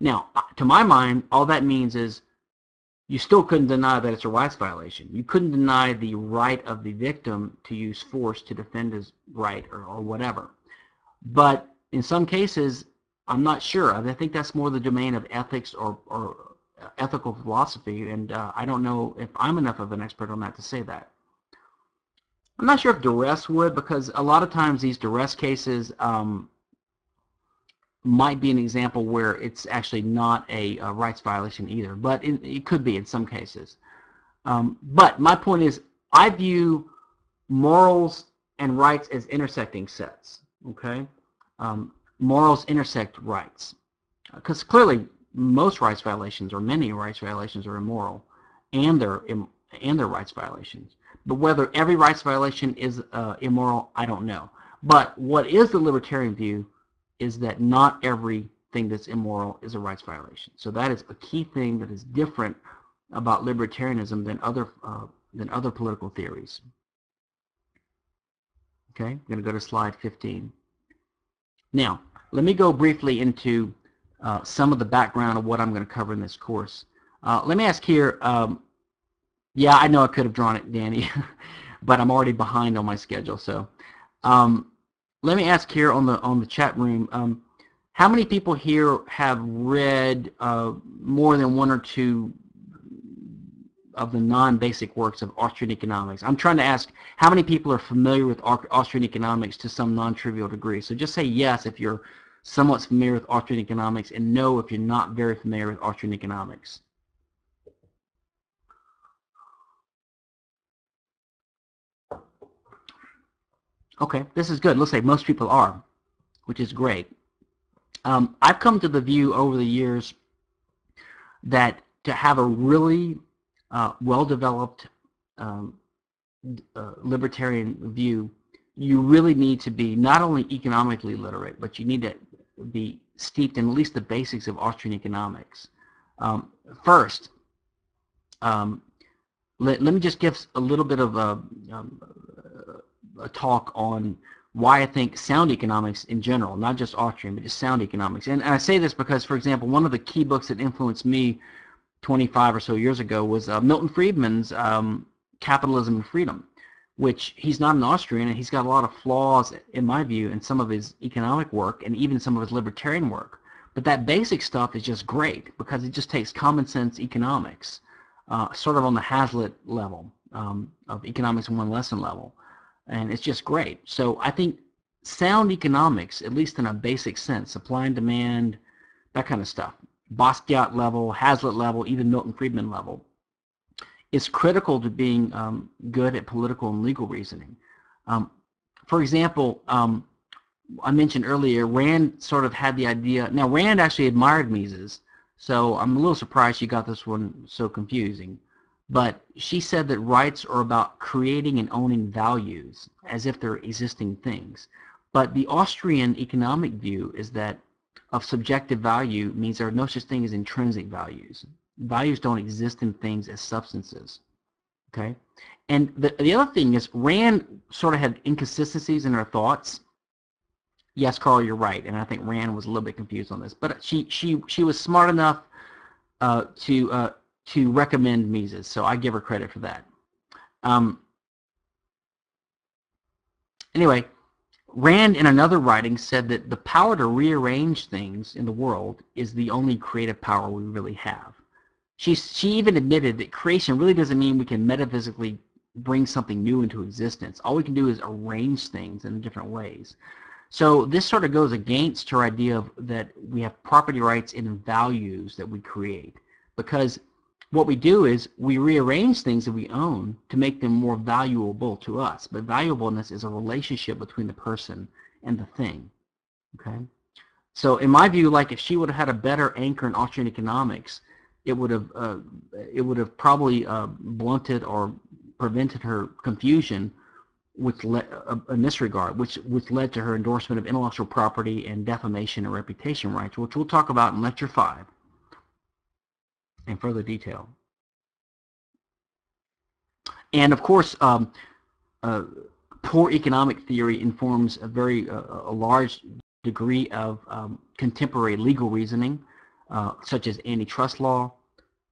Now, to my mind, all that means is you still couldn't deny that it's a rights violation. You couldn't deny the right of the victim to use force to defend his right or, or whatever. But in some cases, I'm not sure. I think that's more the domain of ethics or, or ethical philosophy, and uh, I don't know if I'm enough of an expert on that to say that. I'm not sure if duress would, because a lot of times these duress cases, um, might be an example where it's actually not a, a rights violation either, but it, it, could be in some cases. Um, but my point is, I view morals and rights as intersecting sets. Okay, um, morals intersect rights because clearly most rights violations or many rights violations are immoral, and they're and they're rights violations. But whether every rights violation is uh, immoral, I don't know. But what is the libertarian view is that not everything that's immoral is a rights violation. So that is a key thing that is different about libertarianism than other uh, than other political theories. Okay, I'm going to go to slide 15. Now, let me go briefly into uh, some of the background of what I'm going to cover in this course. Uh, let me ask here, um, yeah, I know I could have drawn it, Danny, [LAUGHS] but I'm already behind on my schedule. So um, let me ask here on the on the chat room. Um, how many people here have read uh, more than one or two of the non-basic works of Austrian economics? I'm trying to ask how many people are familiar with Austrian economics to some non-trivial degree. So just say yes if you're somewhat familiar with Austrian economics and no if you're not very familiar with Austrian economics. Okay, this is good. Looks like most people are, which is great. Um, I've come to the view over the years that to have a really uh, well-developed um, uh, libertarian view, you really need to be not only economically literate, but you need to be steeped in at least the basics of Austrian economics. Um, first, um, let, let me just give a little bit of a, um, a talk on why I think sound economics in general, not just Austrian, but just sound economics. And, I say this because, for example, one of the key books that influenced me 25 or so years ago was uh, Milton Friedman's um, Capitalism and Freedom, which he's not an Austrian and he's got a lot of flaws, in my view, in some of his economic work and even some of his libertarian work. But that basic stuff is just great because it just takes common sense economics, uh, sort of on the Hazlitt level um, of economics one lesson level and it's just great. So I think sound economics, at least in a basic sense, supply and demand, that kind of stuff, Bastiat level, Hazlitt level, even Milton Friedman level, is critical to being um, good at political and legal reasoning. Um, for example, um, I mentioned earlier, Rand sort of had the idea, now Rand actually admired Mises, so I'm a little surprised she got this one so confusing. But she said that rights are about creating and owning values as if they're existing things. But the Austrian economic view is that of subjective value means there are no such thing as intrinsic values. Values don't exist in things as substances. Okay? And the, the other thing is Rand sort of had inconsistencies in her thoughts. Yes, Carl, you're right. And I think Rand was a little bit confused on this. But she, she, she was smart enough uh, to uh, to recommend Mises, so I give her credit for that. Um, anyway, Rand in another writing said that the power to rearrange things in the world is the only creative power we really have. She, she even admitted that creation really doesn't mean we can metaphysically bring something new into existence. All we can do is arrange things in different ways. So this sort of goes against her idea of that we have property rights in values that we create because what we do is we rearrange things that we own to make them more valuable to us. But valuableness is a relationship between the person and the thing. Okay. So in my view, like if she would have had a better anchor in Austrian economics, it would have uh, it would have probably uh, blunted or prevented her confusion with le- uh, in this regard, which which led to her endorsement of intellectual property and defamation and reputation rights, which we'll talk about in lecture five in further detail. And of course, um, uh, poor economic theory informs a very uh, a large degree of um, contemporary legal reasoning, uh, such as antitrust law,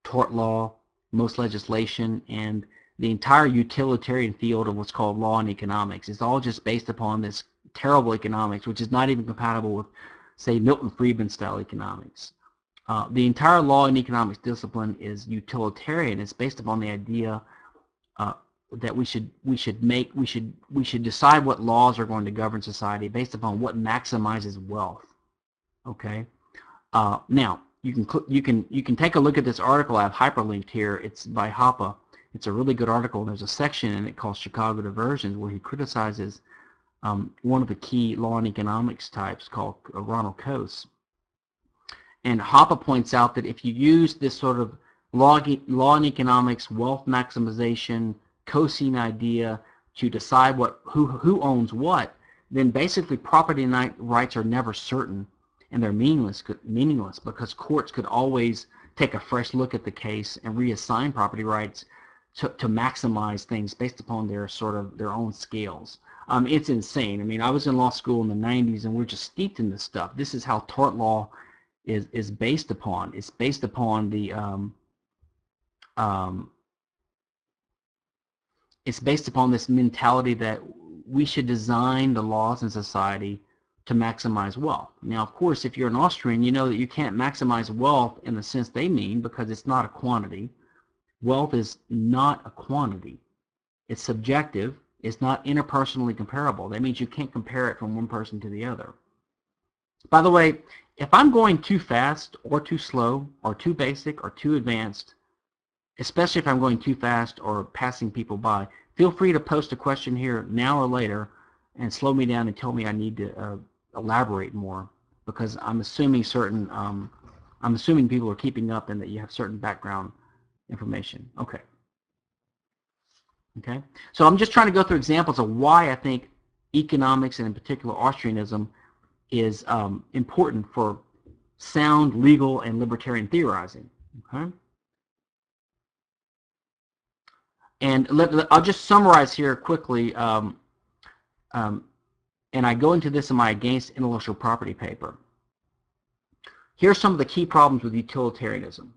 tort law, most legislation, and the entire utilitarian field of what's called law and economics. It's all just based upon this terrible economics, which is not even compatible with, say, Milton Friedman style economics. Uh, the entire law and economics discipline is utilitarian. It's based upon the idea uh, that we should we should make we should we should decide what laws are going to govern society based upon what maximizes wealth. Okay. Uh, now you can you can you can take a look at this article I've hyperlinked here. It's by Hoppe. It's a really good article. There's a section in it called Chicago Diversions where he criticizes um, one of the key law and economics types called Ronald Coase. And Hoppe points out that if you use this sort of law, law and economics, wealth maximization, Coasean idea to decide what who, who owns what, then basically property rights are never certain and they're meaningless, meaningless because courts could always take a fresh look at the case and reassign property rights to, to maximize things based upon their sort of their own scales. Um, it's insane. I mean, I was in law school in the 90s and we're just steeped in this stuff. This is how tort law is is based upon. It's based upon the um, um, it's based upon this mentality that we should design the laws in society to maximize wealth. Now, of course, if you're an Austrian, you know that you can't maximize wealth in the sense they mean because it's not a quantity. Wealth is not a quantity. It's subjective. It's not interpersonally comparable. That means you can't compare it from one person to the other. By the way, if I'm going too fast or too slow or too basic or too advanced, especially if I'm going too fast or passing people by, feel free to post a question here now or later and slow me down and tell me I need to uh, elaborate more because I'm assuming certain, um, I'm assuming people are keeping up and that you have certain background information. Okay. Okay. So I'm just trying to go through examples of why I think economics and in particular Austrianism is um, important for sound legal and libertarian theorizing. Okay? And let, I'll just summarize here quickly, um, um, and I go into this in my Against Intellectual Property paper. Here's some of the key problems with utilitarianism.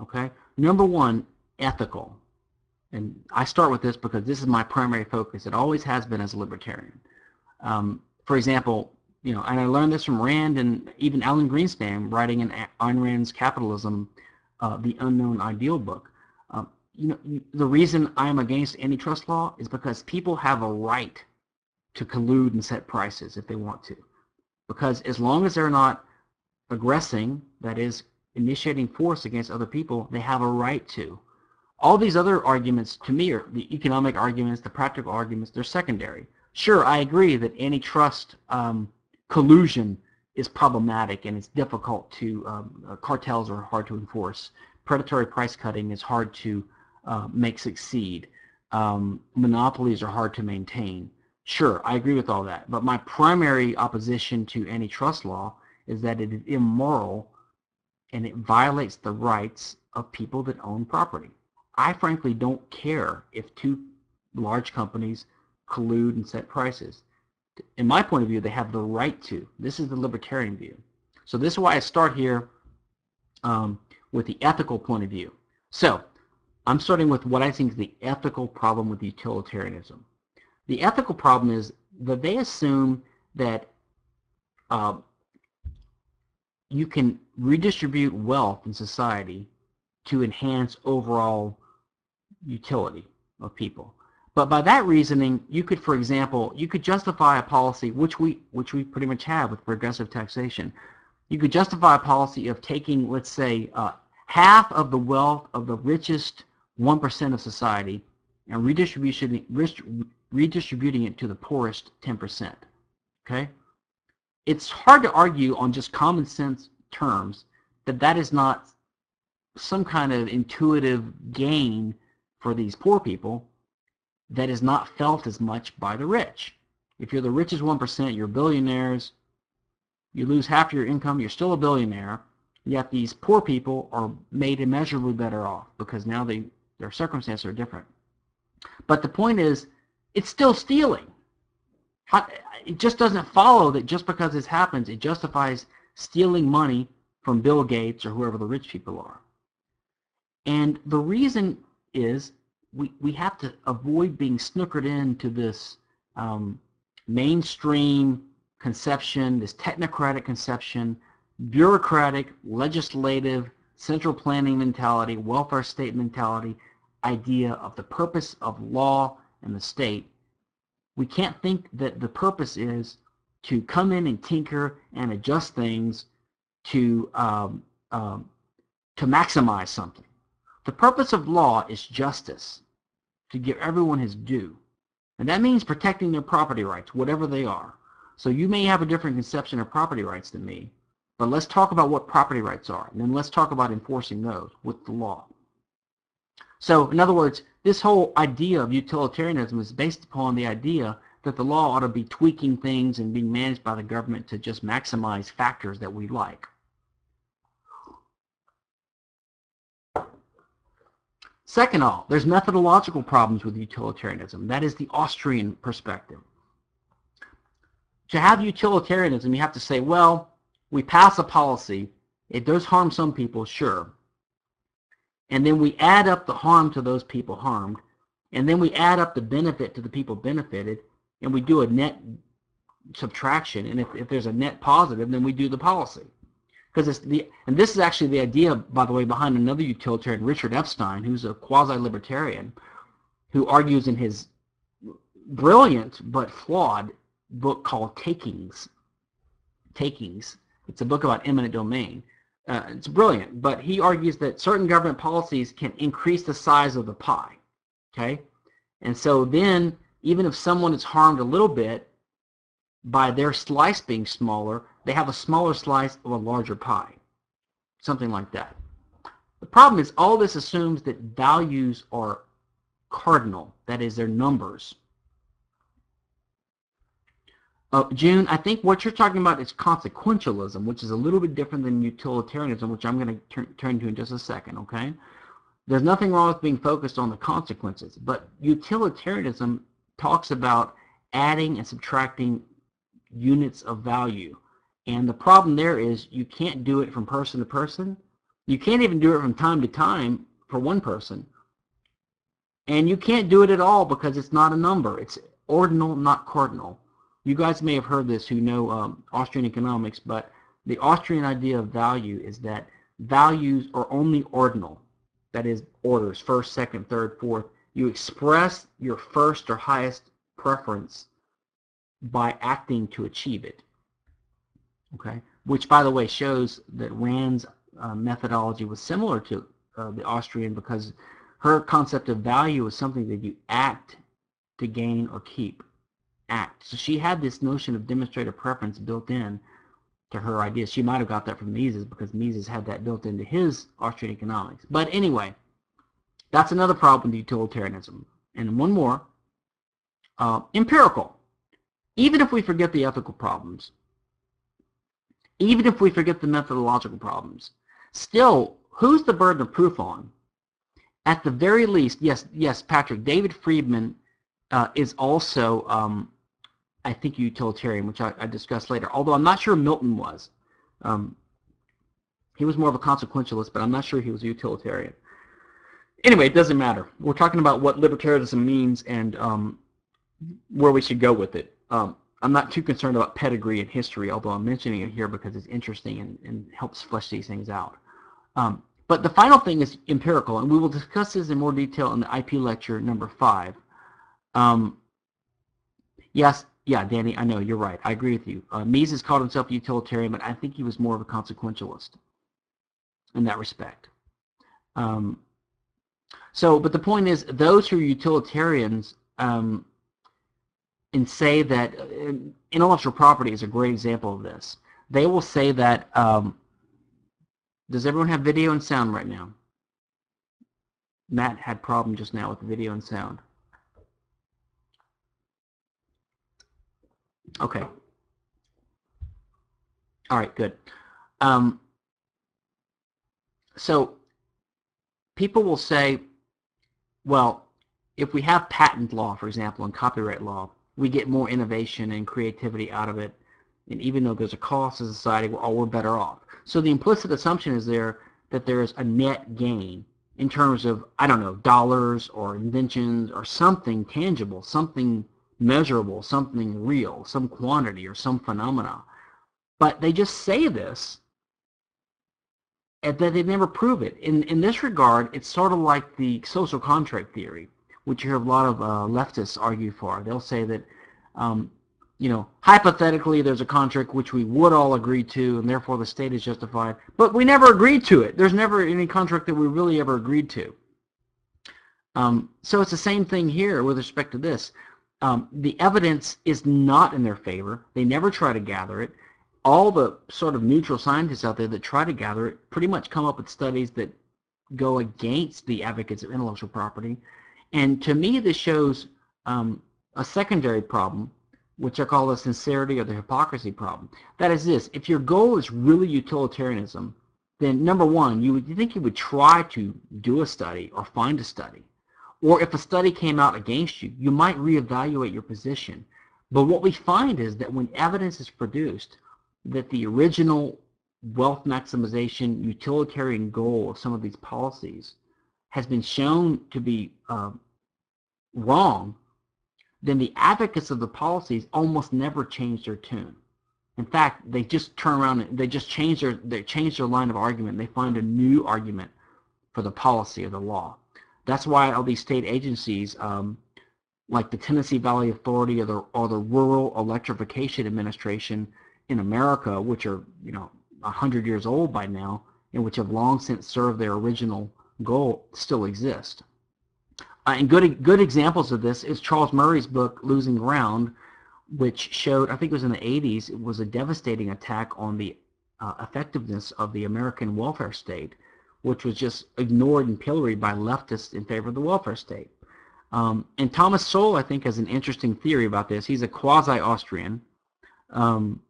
Okay, number one, ethical. And I start with this because this is my primary focus. It always has been as a libertarian. Um, for example, you know, and I learned this from Rand and even Alan Greenspan writing in Ayn Rand's Capitalism, uh, the Unknown Ideal book. Uh, you know, the reason I'm against antitrust law is because people have a right to collude and set prices if they want to. Because as long as they're not aggressing, that is, initiating force against other people, they have a right to. All these other arguments, to me, are the economic arguments, the practical arguments, they're secondary. Sure, I agree that antitrust um, collusion is problematic and it's difficult to, um, uh, cartels are hard to enforce. Predatory price cutting is hard to uh, make succeed. Um, monopolies are hard to maintain. Sure, I agree with all that. But my primary opposition to antitrust law is that it is immoral and it violates the rights of people that own property. I frankly don't care if two large companies collude and set prices. In my point of view, they have the right to. This is the libertarian view. So this is why I start here um, with the ethical point of view. So I'm starting with what I think is the ethical problem with utilitarianism. The ethical problem is that they assume that uh, you can redistribute wealth in society to enhance overall utility of people. But by that reasoning, you could, for example, you could justify a policy, which we, which we pretty much have with progressive taxation. You could justify a policy of taking, let's say, uh, half of the wealth of the richest 1% of society and redistribution, redistributing it to the poorest 10%. Okay? it's hard to argue on just common sense terms that that is not some kind of intuitive gain for these poor people that is not felt as much by the rich. If you're the richest 1%, you're billionaires, you lose half your income, you're still a billionaire, yet these poor people are made immeasurably better off because now they, their circumstances are different. But the point is, it's still stealing. How, it just doesn't follow that just because this happens, it justifies stealing money from Bill Gates or whoever the rich people are. And the reason is we, we have to avoid being snookered into this um, mainstream conception, this technocratic conception, bureaucratic, legislative, central planning mentality, welfare state mentality, idea of the purpose of law and the state we can't think that the purpose is to come in and tinker and adjust things to um, um, to maximize something. The purpose of law is justice, to give everyone his due. And that means protecting their property rights, whatever they are. So you may have a different conception of property rights than me, but let's talk about what property rights are, and then let's talk about enforcing those with the law. So in other words, this whole idea of utilitarianism is based upon the idea that the law ought to be tweaking things and being managed by the government to just maximize factors that we like. Second all, there's methodological problems with utilitarianism. That is the Austrian perspective. To have utilitarianism, you have to say, well, we pass a policy. It does harm some people, sure and then we add up the harm to those people harmed, and then we add up the benefit to the people benefited, and we do a net subtraction, and if, if there's a net positive, then we do the policy. Because it's the, and this is actually the idea, by the way, behind another utilitarian, Richard Epstein, who's a quasi-libertarian, who argues in his brilliant but flawed book called Takings. Takings. It's a book about eminent domain. Uh, it's brilliant, but he argues that certain government policies can increase the size of the pie. Okay, and so then even if someone is harmed a little bit by their slice being smaller, they have a smaller slice of a larger pie, something like that. The problem is all this assumes that values are cardinal, that is, they're numbers. Uh, June, I think what you're talking about is consequentialism, which is a little bit different than utilitarianism, which I'm going to turn to in just a second, okay? There's nothing wrong with being focused on the consequences, but utilitarianism talks about adding and subtracting units of value. And the problem there is you can't do it from person to person. You can't even do it from time to time for one person. And you can't do it at all because it's not a number. It's ordinal, not cardinal. You guys may have heard this who know um, Austrian economics, but the Austrian idea of value is that values are only ordinal. That is orders, first, second, third, fourth. You express your first or highest preference by acting to achieve it. Okay, which by the way shows that Rand's uh, methodology was similar to uh, the Austrian because her concept of value is something that you act to gain or keep act. So she had this notion of demonstrated preference built in to her ideas. She might have got that from Mises because Mises had that built into his Austrian economics. But anyway, that's another problem with utilitarianism. And one more, uh, empirical. Even if we forget the ethical problems, even if we forget the methodological problems, still, who's the burden of proof on? At the very least, yes, yes, Patrick, David Friedman uh, is also um, I think utilitarian, which I, I, discussed later. Although I'm not sure Milton was. Um, he was more of a consequentialist, but I'm not sure he was a utilitarian. Anyway, it doesn't matter. We're talking about what libertarianism means and um, where we should go with it. Um, I'm not too concerned about pedigree and history, although I'm mentioning it here because it's interesting and, and helps flesh these things out. Um, but the final thing is empirical, and we will discuss this in more detail in the IP lecture number five. Um, yes, yeah, Danny, I know, you're right. I agree with you. Uh, Mises called himself a utilitarian, but I think he was more of a consequentialist in that respect. Um, so, but the point is, those who are utilitarians um, and say that uh, intellectual property is a great example of this. They will say that, um, does everyone have video and sound right now? Matt had problem just now with video and sound. Okay. All right, good. Um, so people will say, well, if we have patent law, for example, and copyright law, we get more innovation and creativity out of it. And even though there's a cost to society, we're, oh, we're better off. So the implicit assumption is there that there's a net gain in terms of, I don't know, dollars or inventions or something tangible, something measurable, something real, some quantity or some phenomena. But they just say this and that they never prove it. In, in this regard, it's sort of like the social contract theory, which you hear a lot of uh, leftists argue for. They'll say that, um, you know, hypothetically there's a contract which we would all agree to and therefore the state is justified, but we never agreed to it. There's never any contract that we really ever agreed to. Um, so it's the same thing here with respect to this um, the evidence is not in their favor. They never try to gather it. All the sort of neutral scientists out there that try to gather it pretty much come up with studies that go against the advocates of intellectual property. And to me, this shows um, a secondary problem, which I call the sincerity or the hypocrisy problem. That is this, if your goal is really utilitarianism, then number one, you would you think you would try to do a study or find a study or if a study came out against you, you might reevaluate your position. But what we find is that when evidence is produced that the original wealth maximization utilitarian goal of some of these policies has been shown to be uh, wrong, then the advocates of the policies almost never change their tune. In fact, they just turn around and they just change their they change their line of argument. They find a new argument for the policy or the law. That's why all these state agencies, um, like the Tennessee Valley Authority or the, or the Rural Electrification Administration in America, which are, you know, 100 years old by now, and which have long since served their original goal, still exist. Uh, and good, good examples of this is Charles Murray's book, Losing Ground, which showed, I think it was in the 80s, it was a devastating attack on the uh, effectiveness of the American welfare state which was just ignored and pilloried by leftists in favor of the welfare state. Um, and Thomas Sowell, I think, has an interesting theory about this. He's a quasi-Austrian, Um,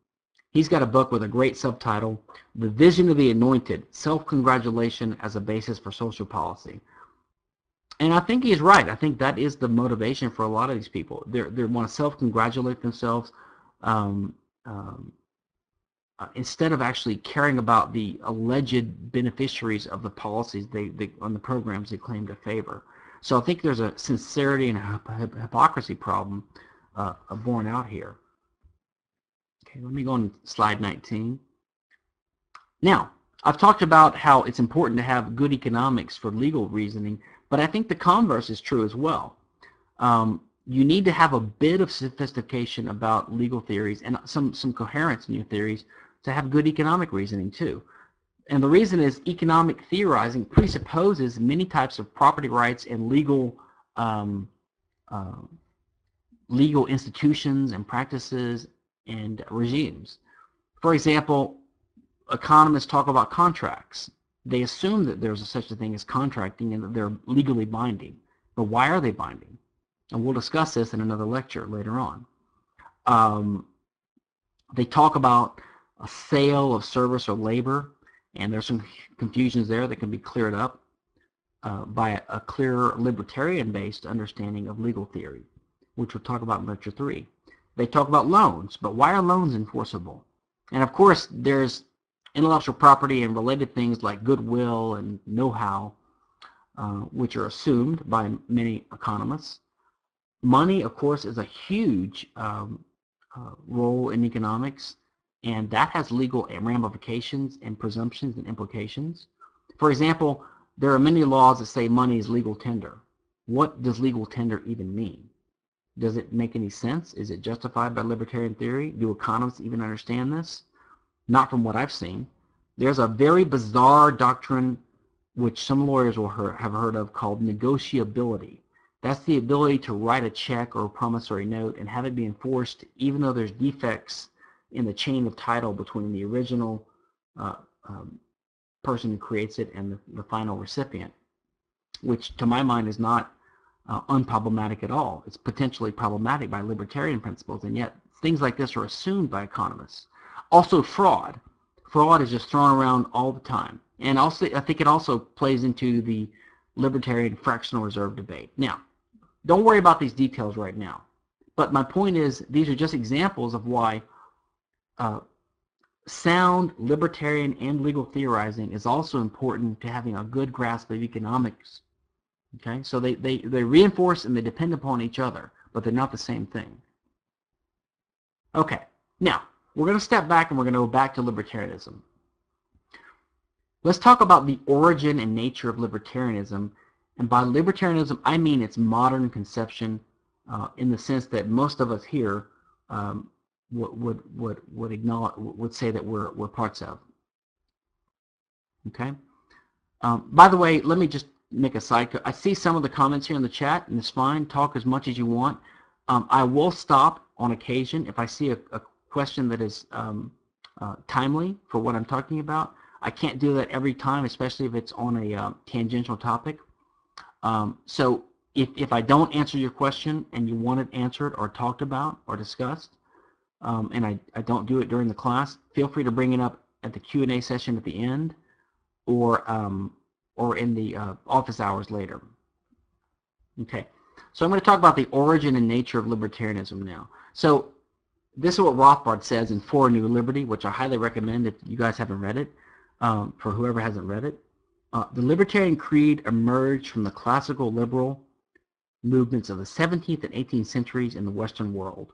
he's got a book with a great subtitle, The Vision of the Anointed, Self-Congratulation as a Basis for Social Policy. And I think he's right. I think that is the motivation for a lot of these people. They're, they want to self-congratulate themselves um, um, uh, instead of actually caring about the alleged beneficiaries of the policies they, they on the programs they claim to favor. So I think there's a sincerity and a hypocrisy problem uh, borne out here. Okay, let me go on slide 19. Now, I've talked about how it's important to have good economics for legal reasoning, but I think the converse is true as well. Um, you need to have a bit of sophistication about legal theories and some, some coherence in your theories to have good economic reasoning too. And the reason is economic theorizing presupposes many types of property rights and legal um, uh, legal institutions and practices and regimes. For example, economists talk about contracts. They assume that there's a such a thing as contracting and that they're legally binding. But why are they binding? And we'll discuss this in another lecture later on. Um, they talk about a sale of service or labor, and there's some confusions there that can be cleared up uh, by a, clear libertarian-based understanding of legal theory, which we'll talk about in lecture three. They talk about loans, but why are loans enforceable? And of course, there's intellectual property and related things like goodwill and know-how, uh, which are assumed by many economists. Money, of course, is a huge um, uh, role in economics, and that has legal ramifications and presumptions and implications. For example, there are many laws that say money is legal tender. What does legal tender even mean? Does it make any sense? Is it justified by libertarian theory? Do economists even understand this? Not from what I've seen. There's a very bizarre doctrine which some lawyers will hear, have heard of called negotiability. That's the ability to write a check or a promissory note and have it be enforced even though there's defects in the chain of title between the original uh, um, person who creates it and the, the final recipient, which to my mind is not uh, unproblematic at all. It's potentially problematic by libertarian principles, and yet things like this are assumed by economists. Also fraud. Fraud is just thrown around all the time. And also, I think it also plays into the libertarian fractional reserve debate. Now, don't worry about these details right now. But my point is, these are just examples of why uh, sound libertarian and legal theorizing is also important to having a good grasp of economics Okay, so they, they, they reinforce and they depend upon each other, but they're not the same thing. Okay, now we're going to step back and we're going to go back to libertarianism. Let's talk about the origin and nature of libertarianism. And by libertarianism, I mean its modern conception uh, in the sense that most of us here um, would, would, would, would, acknowledge, would say that we're, we're parts of. Okay? Um, by the way, let me just make a side. I see some of the comments here in the chat, and it's fine. Talk as much as you want. Um, I will stop on occasion if I see a, a question that is um, uh, timely for what I'm talking about. I can't do that every time, especially if it's on a uh, tangential topic. Um, so if, if I don't answer your question and you want it answered or talked about or discussed, um, and I, I don't do it during the class, feel free to bring it up at the Q&A session at the end or um, or in the uh, office hours later. Okay, so I'm going to talk about the origin and nature of libertarianism now. So this is what Rothbard says in For a New Liberty, which I highly recommend if you guys haven't read it, um, for whoever hasn't read it. Uh, the libertarian creed emerged from the classical liberal movements of the 17th and 18th centuries in the Western world,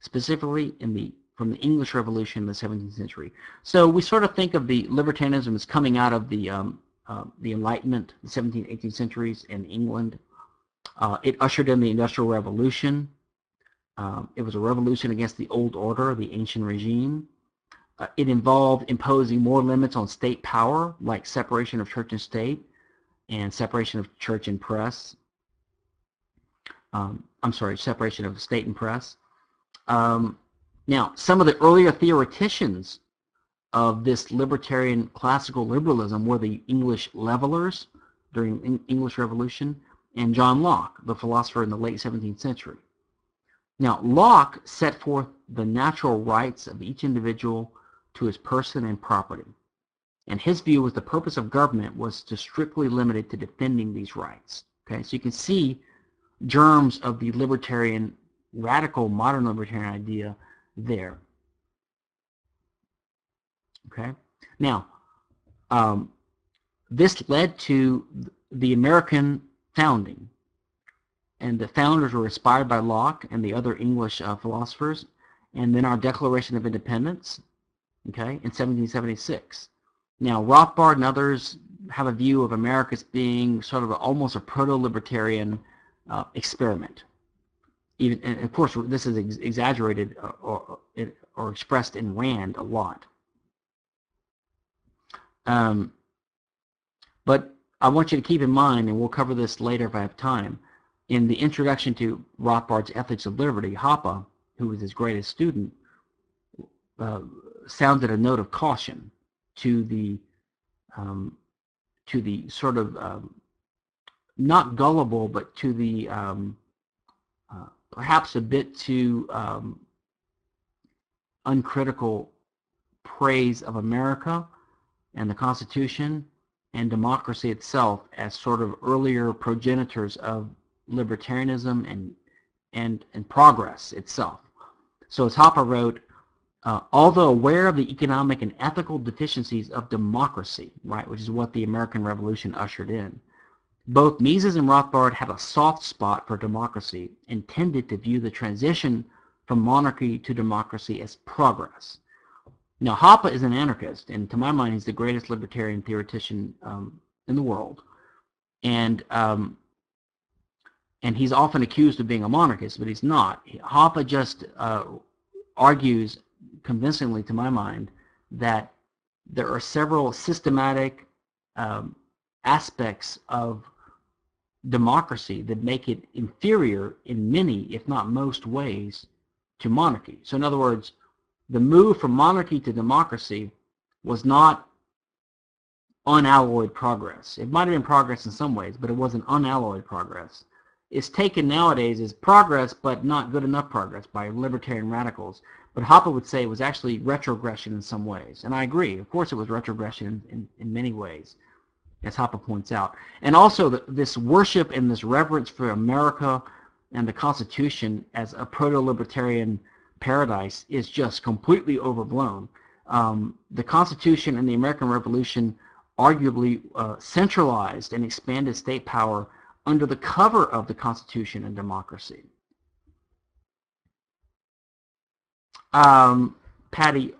specifically in the from the English Revolution in the 17th century. So we sort of think of the libertarianism as coming out of the um, uh, the Enlightenment, the 17th, 18th centuries in England. Uh, it ushered in the Industrial Revolution. Um, it was a revolution against the old order, the ancient regime. Uh, it involved imposing more limits on state power, like separation of church and state, and separation of church and press. Um, I'm sorry, separation of state and press. Um, now, some of the earlier theoreticians of this libertarian classical liberalism were the English levelers during the English Revolution and John Locke, the philosopher in the late 17th century. Now, Locke set forth the natural rights of each individual to his person and property. And his view was the purpose of government was to strictly limited to defending these rights. Okay, so you can see germs of the libertarian, radical modern libertarian idea there. Okay, now um, this led to the American founding. And the founders were inspired by Locke and the other English uh, philosophers. And then our Declaration of Independence, okay, in 1776. Now, Rothbard and others have a view of America as being sort of a, almost a proto-libertarian uh, experiment. Even, and of course, this is ex exaggerated or, or, or, expressed in Rand a lot. Um, but I want you to keep in mind, and we'll cover this later if I have time, in the introduction to Rothbard's Ethics of Liberty, Hoppe, who was his greatest student, uh, sounded a note of caution to the um, to the sort of um, not gullible, but to the um, uh, perhaps a bit too um, uncritical praise of America and the Constitution and democracy itself as sort of earlier progenitors of libertarianism and and and progress itself. So as Hoppe wrote, uh, although aware of the economic and ethical deficiencies of democracy, right, which is what the American Revolution ushered in, both Mises and Rothbard had a soft spot for democracy and tended to view the transition from monarchy to democracy as progress. Now, Hoppe is an anarchist, and to my mind, he's the greatest libertarian theoretician um, in the world. And um, and he's often accused of being a monarchist, but he's not. Hoppe just uh, argues convincingly, to my mind, that there are several systematic um, aspects of democracy that make it inferior in many, if not most ways, to monarchy. So in other words, the move from monarchy to democracy was not unalloyed progress. It might have been progress in some ways, but it wasn't unalloyed progress. It's taken nowadays as progress, but not good enough progress by libertarian radicals. But Hoppe would say it was actually retrogression in some ways. And I agree. Of course it was retrogression in, in many ways, as Hoppe points out. And also the, this worship and this reverence for America and the Constitution as a proto-libertarian paradise is just completely overblown. Um, the Constitution and the American Revolution arguably uh, centralized and expanded state power under the cover of the Constitution and democracy. Um, Patty,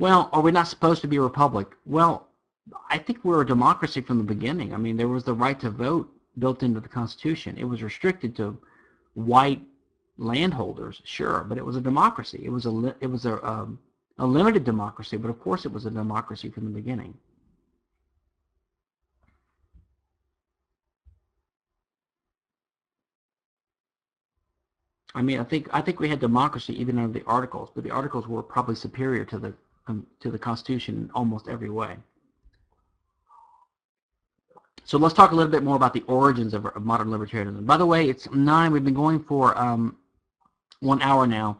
well, are we not supposed to be a republic? Well, I think we're a democracy from the beginning. I mean, there was the right to vote built into the Constitution. It was restricted to white landholders, sure, but it was a democracy. It was a it was a um, a limited democracy, but of course it was a democracy from the beginning. I mean, I think I think we had democracy even under the Articles, but the Articles were probably superior to the um, to the Constitution in almost every way. So let's talk a little bit more about the origins of, of modern libertarianism. By the way, it's nine. We've been going for um, one hour now.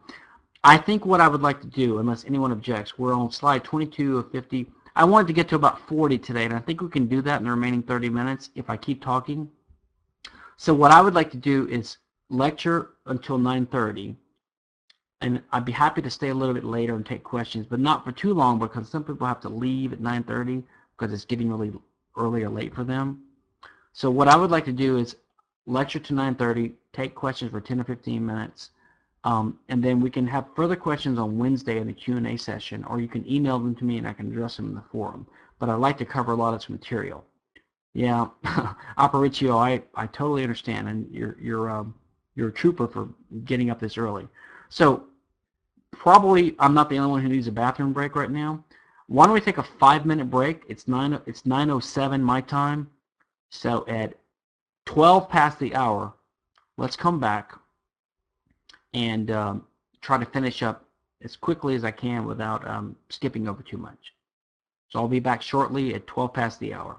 I think what I would like to do, unless anyone objects, we're on slide 22 of 50. I wanted to get to about 40 today, and I think we can do that in the remaining 30 minutes if I keep talking. So what I would like to do is lecture until 9.30, and I'd be happy to stay a little bit later and take questions, but not for too long because some people have to leave at 9.30 because it's getting really early or late for them. So what I would like to do is lecture to 9.30, take questions for 10 or 15 minutes, um, and then we can have further questions on Wednesday in the Q&A session, or you can email them to me and I can address them in the forum. But I'd like to cover a lot of this material. Yeah, [LAUGHS] Aparicio, I, I totally understand, and you're, you're, um, you're a trooper for getting up this early. So probably I'm not the only one who needs a bathroom break right now. Why don't we take a five-minute break? It's nine. It's 9:07 my time. So at 12 past the hour, let's come back and um, try to finish up as quickly as I can without um, skipping over too much. So I'll be back shortly at 12 past the hour.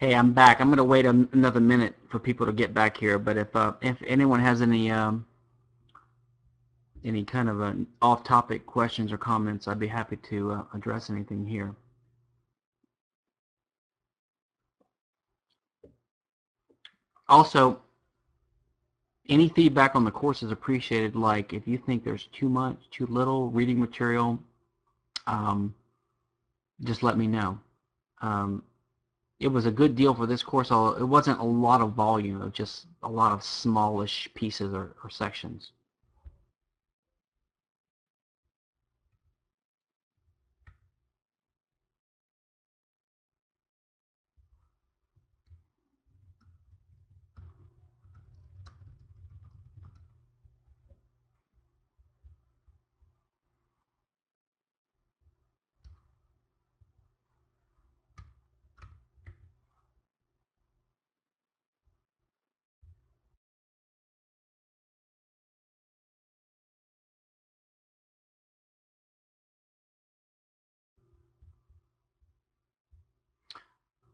Hey, I'm back. I'm going to wait an- another minute for people to get back here, but if uh, if anyone has any um, any kind of uh, off-topic questions or comments, I'd be happy to uh, address anything here. Also, any feedback on the course is appreciated. Like if you think there's too much, too little reading material, um, just let me know. Um, it was a good deal for this course, it wasn't a lot of volume, just a lot of smallish pieces or, or sections.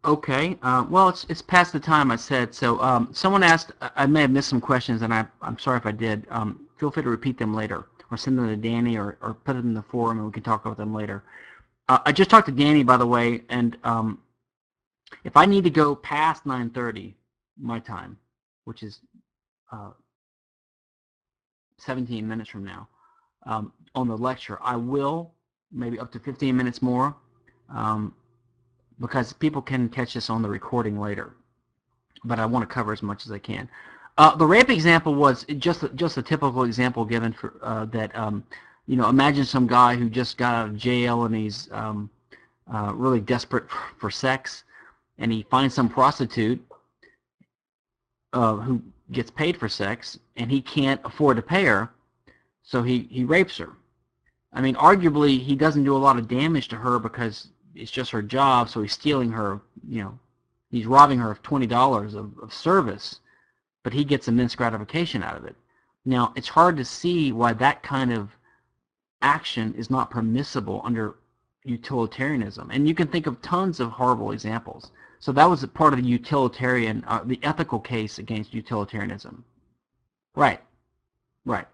Okay. Uh, well, it's it's past the time I said. So um, someone asked. I may have missed some questions, and I I'm sorry if I did. Um, feel free to repeat them later, or send them to Danny, or or put them in the forum, and we can talk about them later. Uh, I just talked to Danny, by the way, and um, if I need to go past 9:30 my time, which is uh, 17 minutes from now, um, on the lecture, I will maybe up to 15 minutes more. Because people can catch this on the recording later. But I want to cover as much as I can. Uh, the rape example was just just a typical example given for uh, that. Um, you know, imagine some guy who just got out of jail and he's um, uh, really desperate for, [LAUGHS] for, sex, and he finds some prostitute uh, who gets paid for sex, and he can't afford to pay her, so he he rapes her. I mean, arguably, he doesn't do a lot of damage to her because it's just her job, so he's stealing her, you know, he's robbing her of $20 of, of service, but he gets immense gratification out of it. Now, it's hard to see why that kind of action is not permissible under utilitarianism. And you can think of tons of horrible examples. So that was part of the utilitarian, uh, the ethical case against utilitarianism. Right, right.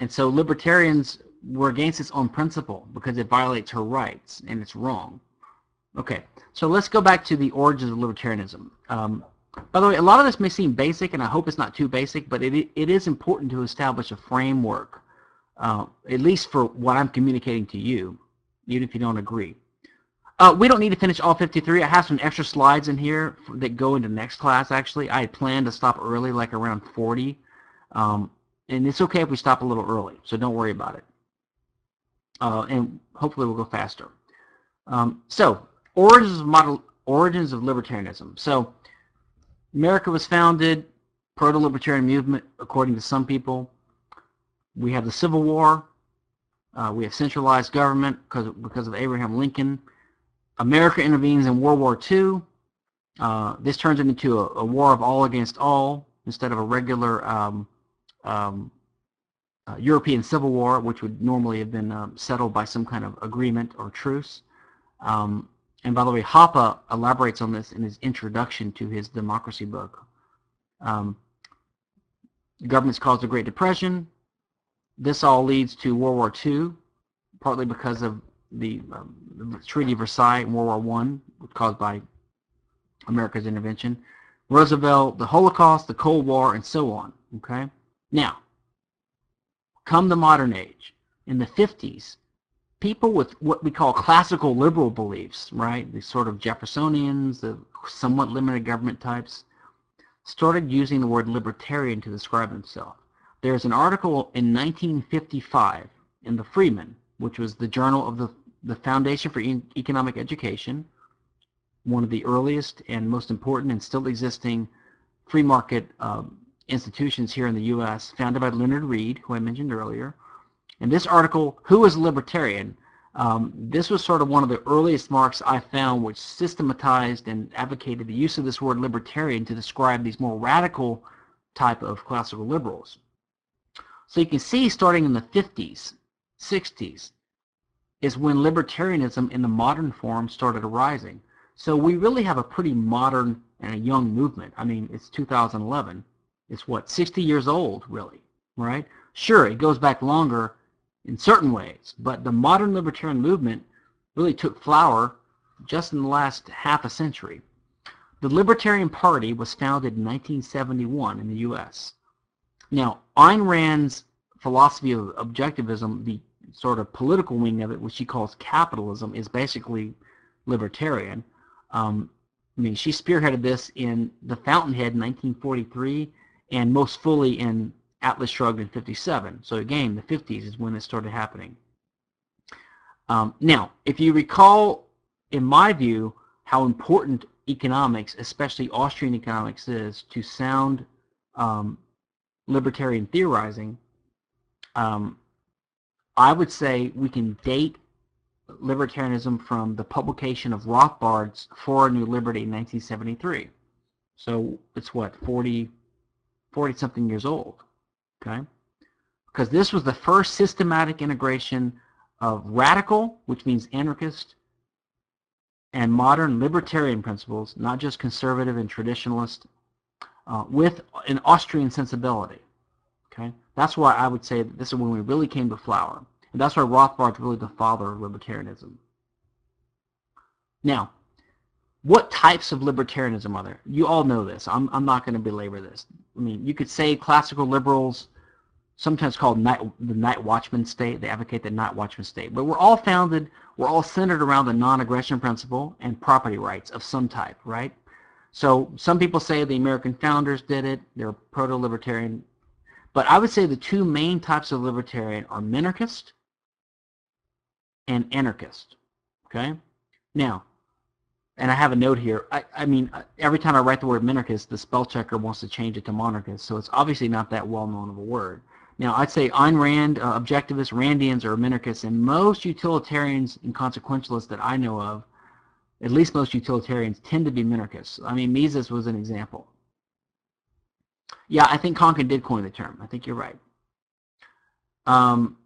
And so libertarians were against its own principle because it violates her rights and it's wrong. Okay, so let's go back to the origins of libertarianism. Um, by the way, a lot of this may seem basic, and I hope it's not too basic, but it, it is important to establish a framework, uh, at least for what I'm communicating to you, even if you don't agree. Uh, we don't need to finish all 53. I have some extra slides in here that go into next class, actually. I planned to stop early, like around 40. Um, and it's okay if we stop a little early, so don't worry about it uh, and hopefully we'll go faster. Um, so, origins of model, origins of libertarianism. So, America was founded proto-libertarian movement, according to some people. We have the Civil War. Uh, we have centralized government because because of Abraham Lincoln. America intervenes in World War II. Uh, this turns into a, a, war of all against all instead of a regular um, um, uh, European Civil War, which would normally have been um, settled by some kind of agreement or truce. Um, and by the way, Hoppe elaborates on this in his introduction to his democracy book. Um, governments caused the Great Depression. This all leads to World War II, partly because of the, um, the Treaty of Versailles in World War I, caused by America's intervention. Roosevelt, the Holocaust, the Cold War, and so on. Okay. Now, come the modern age, in the 50s, people with what we call classical liberal beliefs, right, the sort of Jeffersonians, the somewhat limited government types, started using the word libertarian to describe themselves. There's an article in 1955 in the Freeman, which was the journal of the, the Foundation for e Economic Education, one of the earliest and most important and still existing free market um, institutions here in the U.S., founded by Leonard Read, who I mentioned earlier. And this article, Who is a Libertarian? Um, this was sort of one of the earliest marks I found which systematized and advocated the use of this word libertarian to describe these more radical type of classical liberals. So you can see starting in the 50s, 60s, is when libertarianism in the modern form started arising. So we really have a pretty modern and a young movement. I mean, it's 2011. It's what, 60 years old, really, right? Sure, it goes back longer in certain ways, but the modern libertarian movement really took flower just in the last half a century. The Libertarian Party was founded in 1971 in the U.S. Now, Ayn Rand's philosophy of objectivism, the sort of political wing of it, which she calls capitalism, is basically libertarian. Um, I mean, she spearheaded this in The Fountainhead in 1943 and most fully in Atlas Shrugged in 57. So again, the 50s is when it started happening. Um, now, if you recall, in my view, how important economics, especially Austrian economics, is to sound um, libertarian theorizing, um, I would say we can date libertarianism from the publication of Rothbard's For a New Liberty in 1973. So it's what, 40, 40 something years old, okay? Because this was the first systematic integration of radical, which means anarchist, and modern libertarian principles, not just conservative and traditionalist, uh, with an Austrian sensibility. Okay, that's why I would say that this is when we really came to flower. And that's why Rothbard's really the father of libertarianism. Now, what types of libertarianism are there? You all know this. I'm, I'm not going to belabor this. I mean, you could say classical liberals, sometimes called night, the night watchman state. They advocate the night watchman state. But we're all founded, we're all centered around the non-aggression principle and property rights of some type, right? So some people say the American founders did it. They're proto-libertarian. But I would say the two main types of libertarian are minarchist and anarchist. Okay? Now, and I have a note here. I, I mean, every time I write the word minarchist, the spell checker wants to change it to monarchist, so it's obviously not that well known of a word. Now, I'd say Ayn Rand, uh, objectivists, Randians, or minarchists, and most utilitarians and consequentialists that I know of, at least most utilitarians, tend to be minarchists. I mean, Mises was an example. Yeah, I think Konkin did coin the term. I think you're right. Um,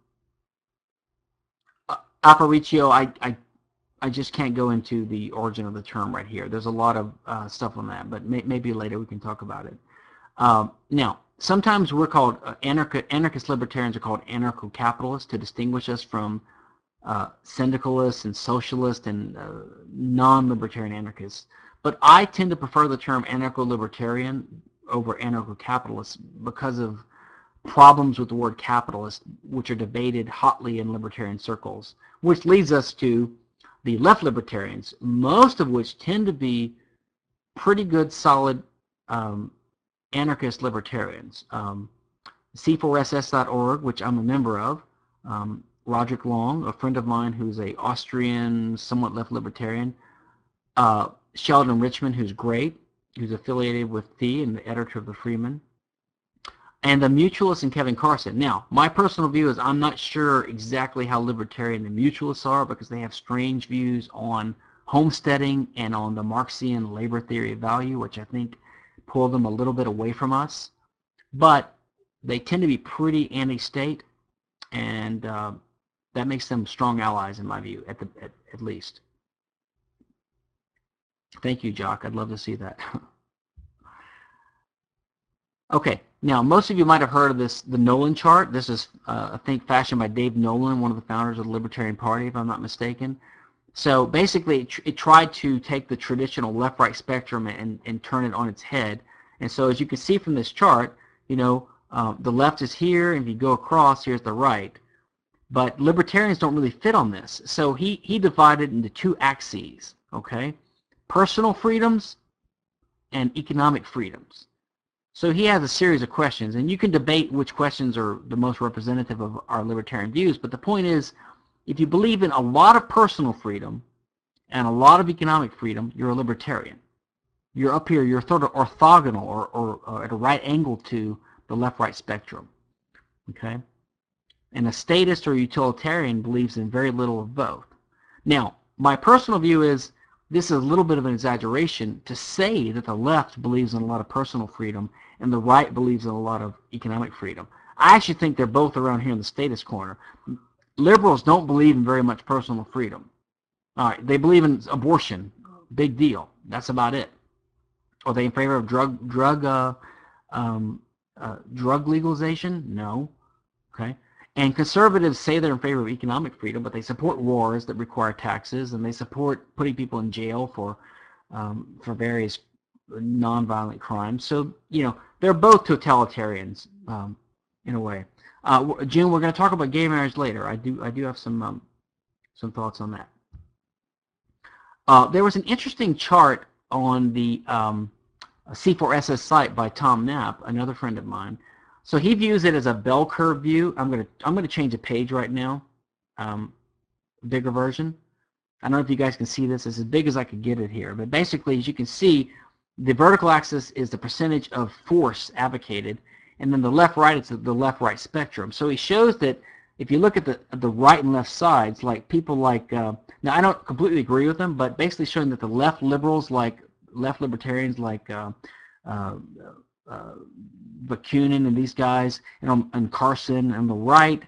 Aparicio, I, I, I just can't go into the origin of the term right here. There's a lot of uh, stuff on that, but may, maybe later we can talk about it. Um, now, sometimes we're called uh, anarch anarchist libertarians are called anarcho-capitalists to distinguish us from uh, syndicalists and socialists and uh, non-libertarian anarchists. But I tend to prefer the term anarcho-libertarian over anarcho-capitalist because of problems with the word capitalist, which are debated hotly in libertarian circles, which leads us to the left libertarians, most of which tend to be pretty good, solid um, anarchist libertarians. Um, C4SS.org, which I'm a member of, um, Roderick Long, a friend of mine who's a Austrian, somewhat left libertarian, uh, Sheldon Richman, who's great, who's affiliated with FEE and the editor of the Freeman, and the Mutualists and Kevin Carson. Now, my personal view is I'm not sure exactly how libertarian the Mutualists are because they have strange views on homesteading and on the Marxian labor theory of value, which I think pull them a little bit away from us. But they tend to be pretty anti-state, and uh, that makes them strong allies in my view, at, the, at, at least. Thank you, Jock. I'd love to see that. [LAUGHS] okay, now most of you might have heard of this, the Nolan chart. This is, uh, I think, fashioned by Dave Nolan, one of the founders of the Libertarian Party, if I'm not mistaken. So basically, it, tr it tried to take the traditional left-right spectrum and, and turn it on its head. And so as you can see from this chart, you know, uh, the left is here, and if you go across, here's the right. But libertarians don't really fit on this. So he, he divided into two axes, okay? Personal freedoms and economic freedoms. So he has a series of questions, and you can debate which questions are the most representative of our libertarian views, but the point is, if you believe in a lot of personal freedom and a lot of economic freedom, you're a libertarian. You're up here, you're sort of orthogonal or, or, or at a right angle to the left-right spectrum. Okay? And a statist or utilitarian believes in very little of both. Now, my personal view is this is a little bit of an exaggeration to say that the left believes in a lot of personal freedom and the right believes in a lot of economic freedom. I actually think they're both around here in the statist corner liberals don't believe in very much personal freedom. All right, they believe in abortion Big deal. That's about it. Are they in favor of drug drug uh, um, uh, drug legalization? No. Okay. And conservatives say they're in favor of economic freedom, but they support wars that require taxes, and they support putting people in jail for um, for various nonviolent crimes. So you know they're both totalitarians um, in a way. Uh, June, we're going to talk about gay marriage later. I do I do have some um, some thoughts on that. Uh, there was an interesting chart on the um, C4SS site by Tom Knapp, another friend of mine. So he views it as a bell curve view. I'm gonna I'm gonna change a page right now, um, bigger version. I don't know if you guys can see this. It's as big as I could get it here. But basically, as you can see, the vertical axis is the percentage of force advocated, and then the left-right is the left-right spectrum. So he shows that if you look at the the right and left sides, like people like uh, now I don't completely agree with them, but basically showing that the left liberals like left libertarians like uh, uh, uh, Bakunin and these guys, and, and Carson, and the right,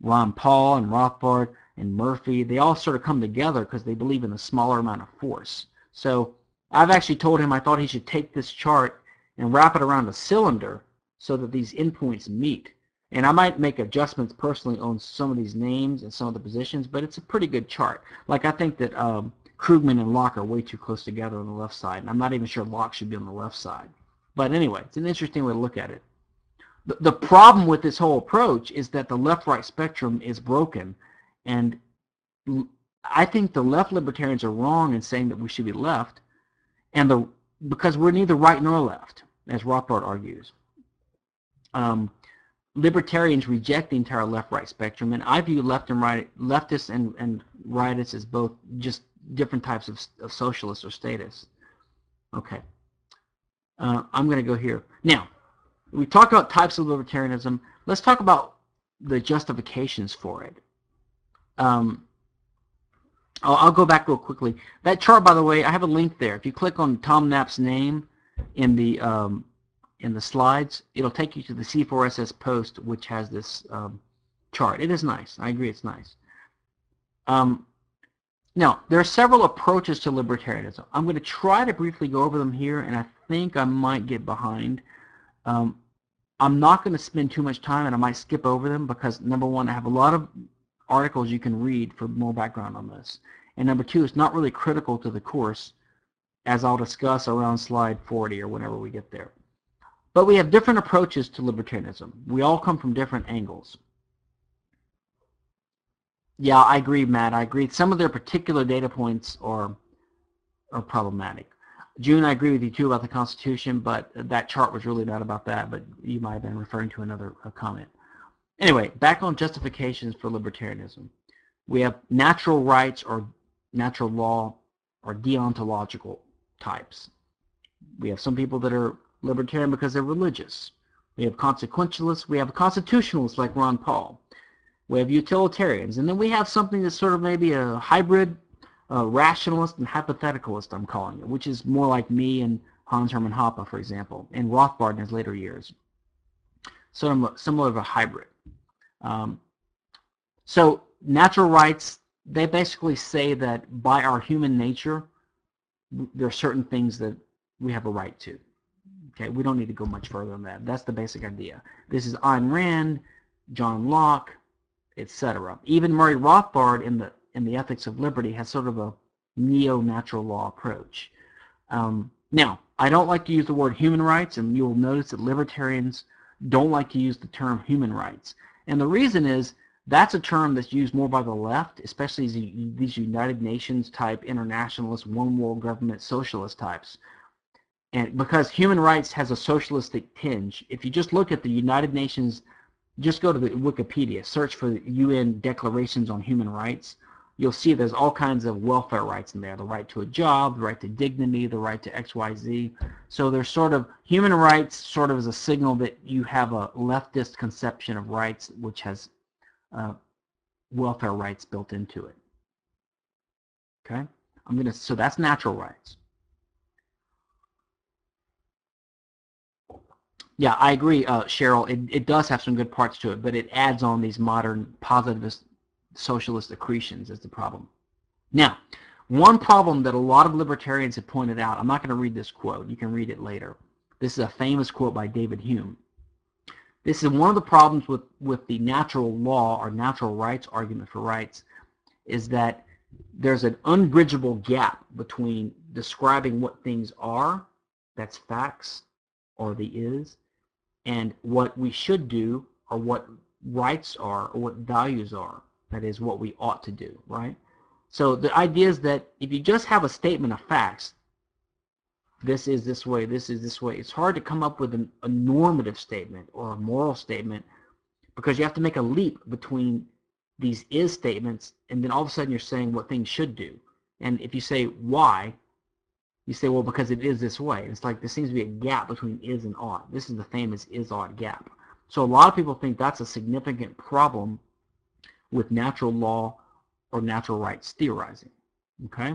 Ron Paul and Rothbard and Murphy, they all sort of come together because they believe in a smaller amount of force. So I've actually told him I thought he should take this chart and wrap it around a cylinder so that these endpoints meet. And I might make adjustments personally on some of these names and some of the positions, but it's a pretty good chart. Like I think that um, Krugman and Locke are way too close together on the left side, and I'm not even sure Locke should be on the left side. But anyway, it's an interesting way to look at it. The, the problem with this whole approach is that the left-right spectrum is broken, and I think the left libertarians are wrong in saying that we should be left, and the because we're neither right nor left, as Rothbard argues. Um, libertarians reject the entire left-right spectrum, and I view left and right, leftists and, and rightists as both just different types of, of socialists or statists. Okay. Uh, I'm going to go here. Now, we talk about types of libertarianism. Let's talk about the justifications for it. Um, I'll, I'll, go back real quickly. That chart, by the way, I have a link there. If you click on Tom Knapp's name in the um, in the slides, it'll take you to the C4SS post, which has this um, chart. It is nice. I agree, it's nice. Um, now, there are several approaches to libertarianism. I'm going to try to briefly go over them here, and I think I might get behind. Um, I'm not going to spend too much time, and I might skip over them because, number one, I have a lot of articles you can read for more background on this. And number two, it's not really critical to the course, as I'll discuss around slide 40 or whenever we get there. But we have different approaches to libertarianism. We all come from different angles. Yeah, I agree, Matt. I agree. Some of their particular data points are are problematic. June, I agree with you too about the Constitution, but that chart was really not about that, but you might have been referring to another comment. Anyway, back on justifications for libertarianism. We have natural rights or natural law or deontological types. We have some people that are libertarian because they're religious. We have consequentialists. We have constitutionalists like Ron Paul. We have utilitarians. And then we have something that's sort of maybe a hybrid uh, rationalist and hypotheticalist, I'm calling it, which is more like me and Hans Hermann Hoppe, for example, and Rothbard in his later years. So similar of a hybrid. Um, so natural rights, they basically say that by our human nature, there are certain things that we have a right to. Okay, we don't need to go much further than that. That's the basic idea. This is Ayn Rand, John Locke, etc. Even Murray Rothbard in the in the Ethics of Liberty has sort of a neo-natural law approach. Um, now, I don't like to use the word human rights, and you'll notice that libertarians don't like to use the term human rights. And the reason is that's a term that's used more by the left, especially these United Nations type internationalist, one world government socialist types. And because human rights has a socialistic tinge, if you just look at the United Nations, just go to the Wikipedia, search for UN declarations on human rights, you'll see there's all kinds of welfare rights in there, the right to a job, the right to dignity, the right to XYZ. So there's sort of, human rights sort of as a signal that you have a leftist conception of rights which has uh, welfare rights built into it. Okay? I'm gonna, so that's natural rights. Yeah, I agree, uh, Cheryl. It, it does have some good parts to it, but it adds on these modern positivist socialist accretions is the problem. Now, one problem that a lot of libertarians have pointed out, I'm not going to read this quote, you can read it later. This is a famous quote by David Hume. This is one of the problems with, with the natural law or natural rights argument for rights is that there's an unbridgeable gap between describing what things are, that's facts, or the is, and what we should do, or what rights are, or what values are, that is what we ought to do, right? So the idea is that if you just have a statement of facts, this is this way, this is this way, it's hard to come up with an, a normative statement or a moral statement because you have to make a leap between these is statements and then all of a sudden you're saying what things should do. And if you say why, you say, well, because it is this way. It's like there seems to be a gap between is and ought. This is the famous is-ought gap. So a lot of people think that's a significant problem with natural law or natural rights theorizing. Okay?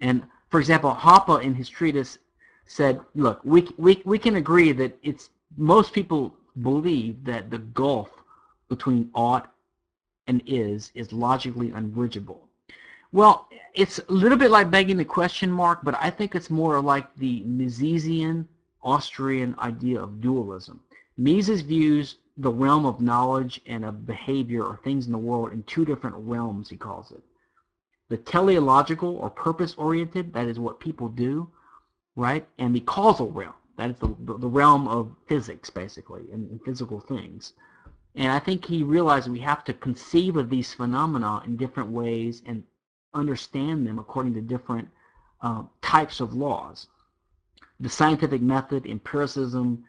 And for example, Hoppe in his treatise said, look, we, we, we can agree that it's most people believe that the gulf between ought and is is logically unbridgeable. Well, it's a little bit like begging the question mark, but I think it's more like the Misesian Austrian idea of dualism. Mises views the realm of knowledge and of behavior or things in the world in two different realms, he calls it. The teleological or purpose-oriented, that is what people do, right? And the causal realm, that is the, the realm of physics, basically, and, and physical things. And I think he realized we have to conceive of these phenomena in different ways and understand them according to different uh, types of laws. The scientific method, empiricism,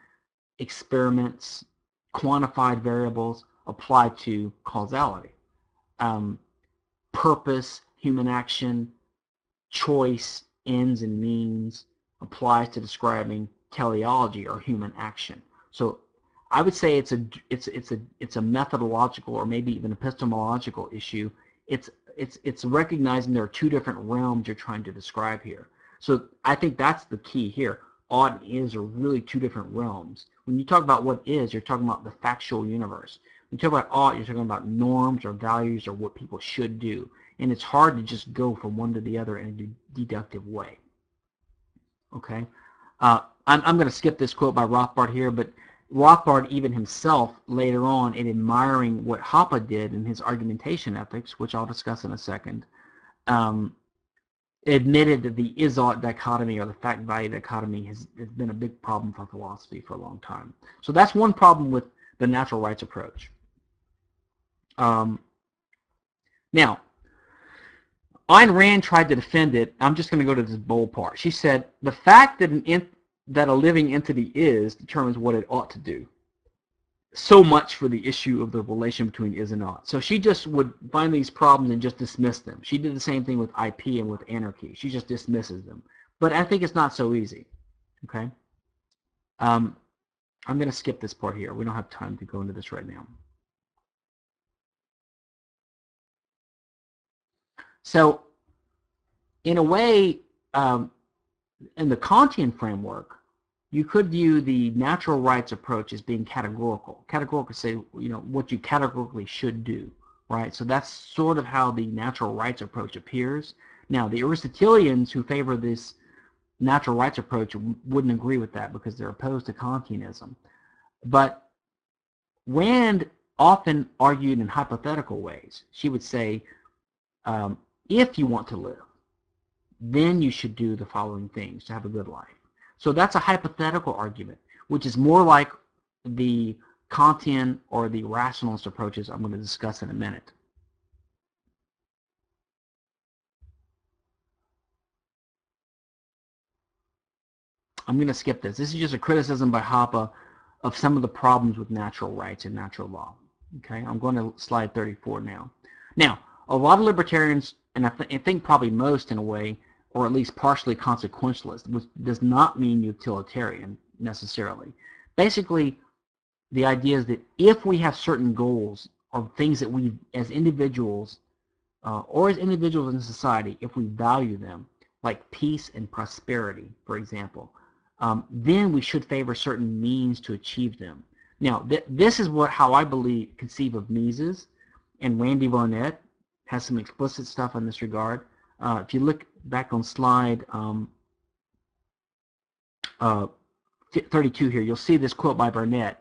experiments, quantified variables apply to causality. Um, purpose, human action, choice, ends and means applies to describing teleology or human action. So I would say it's a it's it's a it's a methodological or maybe even epistemological issue. It's it's it's recognizing there are two different realms you're trying to describe here. So I think that's the key here. And is are really two different realms. When you talk about what is, you're talking about the factual universe. When you talk about ought, you're talking about norms or values or what people should do. And it's hard to just go from one to the other in a deductive way. Okay? Uh, I'm, I'm going to skip this quote by Rothbard here, but Rothbard even himself later on in admiring what Hoppe did in his argumentation ethics, which I'll discuss in a second, um, admitted that the is-ought dichotomy or the fact-value dichotomy has, has, been a big problem for philosophy for a long time. So that's one problem with the natural rights approach. Um, now, Ayn Rand tried to defend it. I'm just going to go to this bold part. She said, the fact that an that a living entity is determines what it ought to do. So much for the issue of the relation between is and ought. So she just would find these problems and just dismiss them. She did the same thing with IP and with anarchy. She just dismisses them. But I think it's not so easy. Okay? Um, I'm going to skip this part here. We don't have time to go into this right now. So, in a way, um, in the Kantian framework, you could view the natural rights approach as being categorical. Categorical say, you know, what you categorically should do, right? So that's sort of how the natural rights approach appears. Now, the Aristotelians who favor this natural rights approach wouldn't agree with that because they're opposed to Kantianism. But Rand often argued in hypothetical ways. She would say, um, if you want to live, then you should do the following things to have a good life. So that's a hypothetical argument, which is more like the Kantian or the rationalist approaches I'm going to discuss in a minute. I'm going to skip this. This is just a criticism by Hoppe of some of the problems with natural rights and natural law. Okay, I'm going to slide 34 now. Now, a lot of libertarians, and I, th I think probably most in a way, or at least partially consequentialist, which does not mean utilitarian necessarily. Basically, the idea is that if we have certain goals or things that we, as individuals, uh, or as individuals in society, if we value them, like peace and prosperity, for example, um, then we should favor certain means to achieve them. Now, th this is what how I believe conceive of Mises, and Randy Barnett has some explicit stuff in this regard. Uh, if you look back on slide um, uh, 32 here, you'll see this quote by Barnett,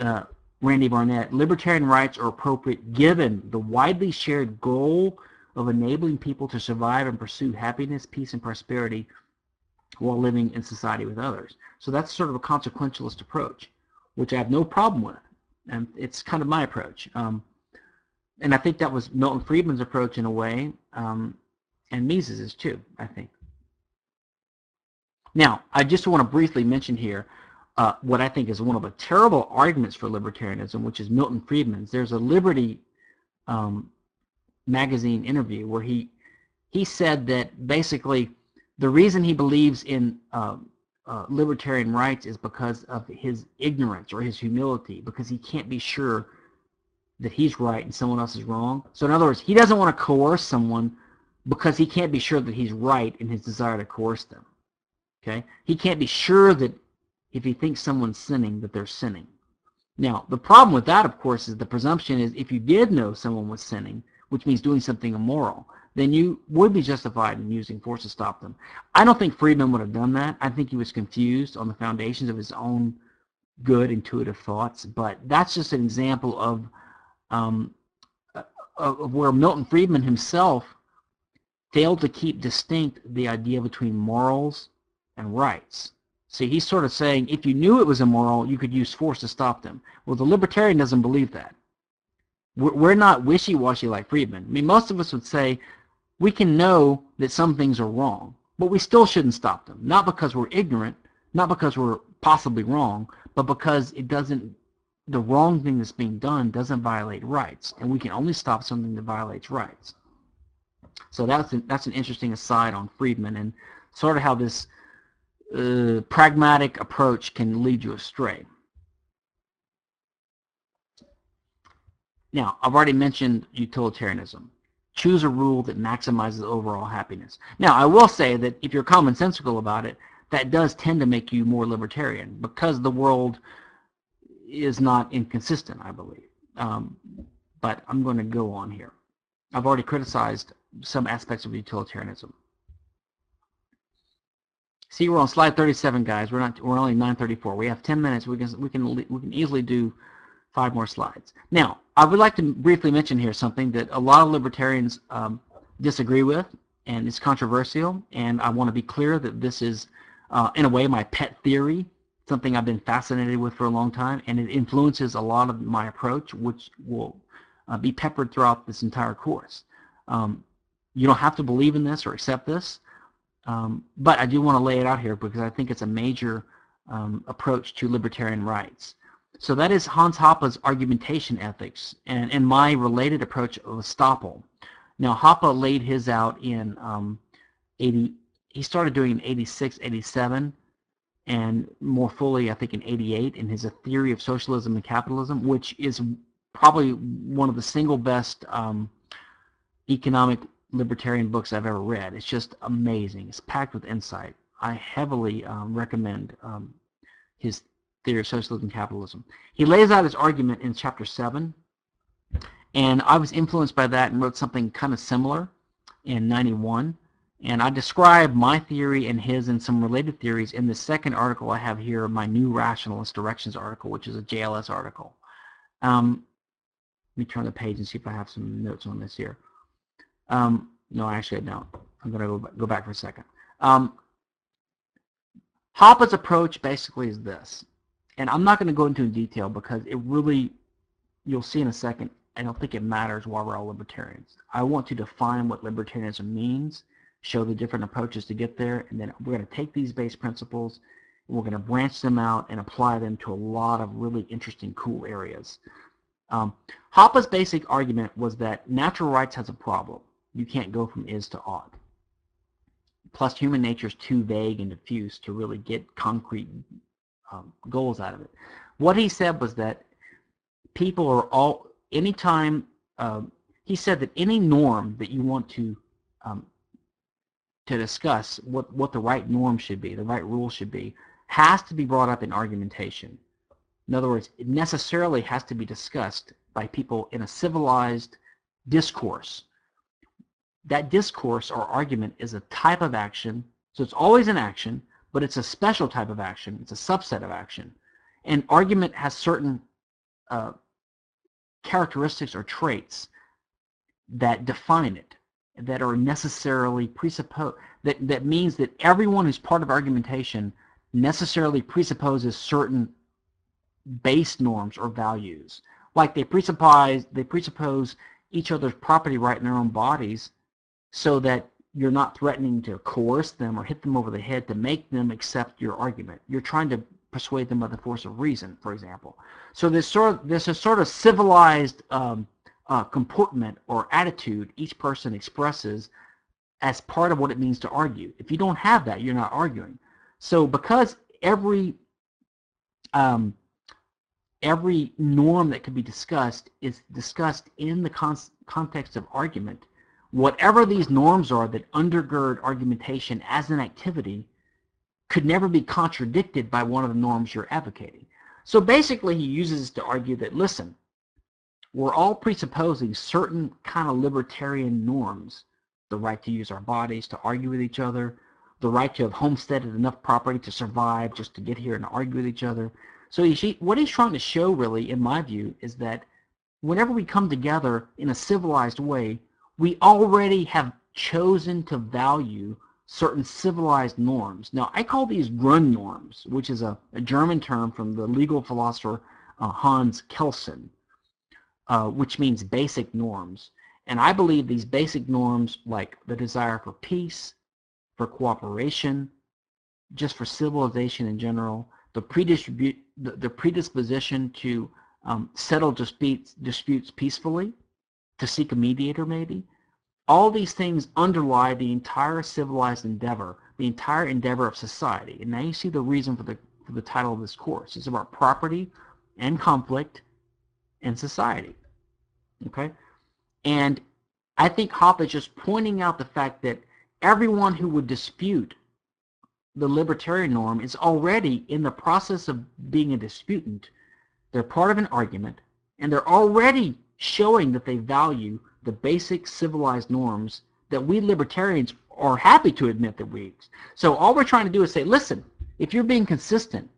uh, Randy Barnett, libertarian rights are appropriate given the widely shared goal of enabling people to survive and pursue happiness, peace, and prosperity while living in society with others. So that's sort of a consequentialist approach, which I have no problem with. And it's kind of my approach. Um, and I think that was Milton Friedman's approach in a way, um, and Mises is too, I think. Now, I just want to briefly mention here uh, what I think is one of the terrible arguments for libertarianism, which is Milton Friedman's. There's a Liberty um, magazine interview where he he said that basically the reason he believes in uh, uh, libertarian rights is because of his ignorance or his humility, because he can't be sure that he's right and someone else is wrong. So in other words, he doesn't want to coerce someone because he can't be sure that he's right in his desire to coerce them. Okay? He can't be sure that if he thinks someone's sinning, that they're sinning. Now, the problem with that, of course, is the presumption is if you did know someone was sinning, which means doing something immoral, then you would be justified in using force to stop them. I don't think Friedman would have done that. I think he was confused on the foundations of his own good intuitive thoughts, but that's just an example of, um, of where Milton Friedman himself failed to keep distinct the idea between morals and rights. See, he's sort of saying if you knew it was immoral, you could use force to stop them. Well, the libertarian doesn't believe that. We're not wishy-washy like Friedman. I mean, most of us would say we can know that some things are wrong, but we still shouldn't stop them. Not because we're ignorant, not because we're possibly wrong, but because it doesn't, the wrong thing that's being done doesn't violate rights, and we can only stop something that violates rights. So that's an, that's an interesting aside on Friedman and sort of how this uh, pragmatic approach can lead you astray. Now, I've already mentioned utilitarianism. Choose a rule that maximizes overall happiness. Now, I will say that if you're commonsensical about it, that does tend to make you more libertarian because the world is not inconsistent, I believe. Um, but I'm going to go on here. I've already criticized some aspects of utilitarianism. See, we're on slide 37, guys. We're not. We're only 9:34. We have 10 minutes. We can we can we can easily do five more slides. Now, I would like to briefly mention here something that a lot of libertarians um, disagree with, and it's controversial. And I want to be clear that this is, uh, in a way, my pet theory, something I've been fascinated with for a long time, and it influences a lot of my approach, which will uh, be peppered throughout this entire course. Um, you don't have to believe in this or accept this. Um, but I do want to lay it out here because I think it's a major um, approach to libertarian rights. So that is Hans Hoppe's argumentation ethics and, and my related approach of estoppel. Now Hoppe laid his out in um, 80, he started doing in 86, 87, and more fully I think in 88 in his A Theory of Socialism and Capitalism, which is probably one of the single best um, economic libertarian books I've ever read. It's just amazing. It's packed with insight. I heavily um, recommend um, his Theory of Socialism and Capitalism. He lays out his argument in chapter 7, and I was influenced by that and wrote something kind of similar in 91. And I describe my theory and his and some related theories in the second article I have here, my New Rationalist Directions article, which is a JLS article. Um, let me turn the page and see if I have some notes on this here. Um, no, actually I don't. I'm going to go, go back for a second. Um, Hoppe's approach basically is this, and I'm not going to go into in detail because it really, you'll see in a second, I don't think it matters why we're all libertarians. I want to define what libertarianism means, show the different approaches to get there, and then we're going to take these base principles, we're going to branch them out and apply them to a lot of really interesting, cool areas. Um, Hoppe's basic argument was that natural rights has a problem you can't go from is to ought. Plus, human nature is too vague and diffuse to really get concrete um, goals out of it. What he said was that people are all, anytime, uh, he said that any norm that you want to um, to discuss what, what the right norm should be, the right rule should be, has to be brought up in argumentation. In other words, it necessarily has to be discussed by people in a civilized discourse that discourse or argument is a type of action. So it's always an action, but it's a special type of action. It's a subset of action. And argument has certain uh, characteristics or traits that define it, that are necessarily presupposed, that, that means that everyone who's part of argumentation necessarily presupposes certain base norms or values. Like they presuppose, they presuppose each other's property right in their own bodies so that you're not threatening to coerce them or hit them over the head to make them accept your argument. You're trying to persuade them by the force of reason, for example. So there's sort of, there's sort of civilized um, uh, comportment or attitude each person expresses as part of what it means to argue. If you don't have that, you're not arguing. So because every um, every norm that could be discussed is discussed in the con context of argument, whatever these norms are that undergird argumentation as an activity could never be contradicted by one of the norms you're advocating. So basically he uses this to argue that, listen, we're all presupposing certain kind of libertarian norms, the right to use our bodies to argue with each other, the right to have homesteaded enough property to survive just to get here and argue with each other. So he, what he's trying to show really, in my view, is that whenever we come together in a civilized way, we already have chosen to value certain civilized norms. Now, I call these Grundnorms, which is a, a German term from the legal philosopher uh, Hans Kelsen, uh, which means basic norms. And I believe these basic norms, like the desire for peace, for cooperation, just for civilization in general, the, the, the predisposition to um, settle disputes, disputes peacefully, to seek a mediator maybe. All these things underlie the entire civilized endeavor, the entire endeavor of society. And now you see the reason for the, for the title of this course. It's about property and conflict and society. Okay? And I think Hoppe is just pointing out the fact that everyone who would dispute the libertarian norm is already in the process of being a disputant. They're part of an argument, and they're already showing that they value the basic civilized norms that we libertarians are happy to admit that we so all we're trying to do is say listen if you're being consistent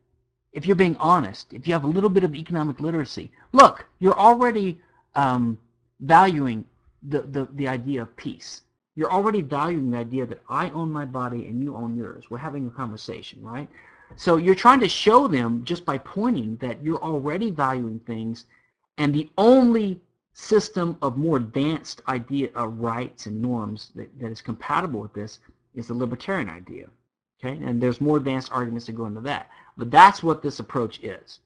if you're being honest if you have a little bit of economic literacy look you're already um, valuing the, the, the idea of peace you're already valuing the idea that I own my body and you own yours we're having a conversation right so you're trying to show them just by pointing that you're already valuing things and the only system of more advanced idea of rights and norms that, that is compatible with this is the libertarian idea. Okay, and there's more advanced arguments to go into that. But that's what this approach is.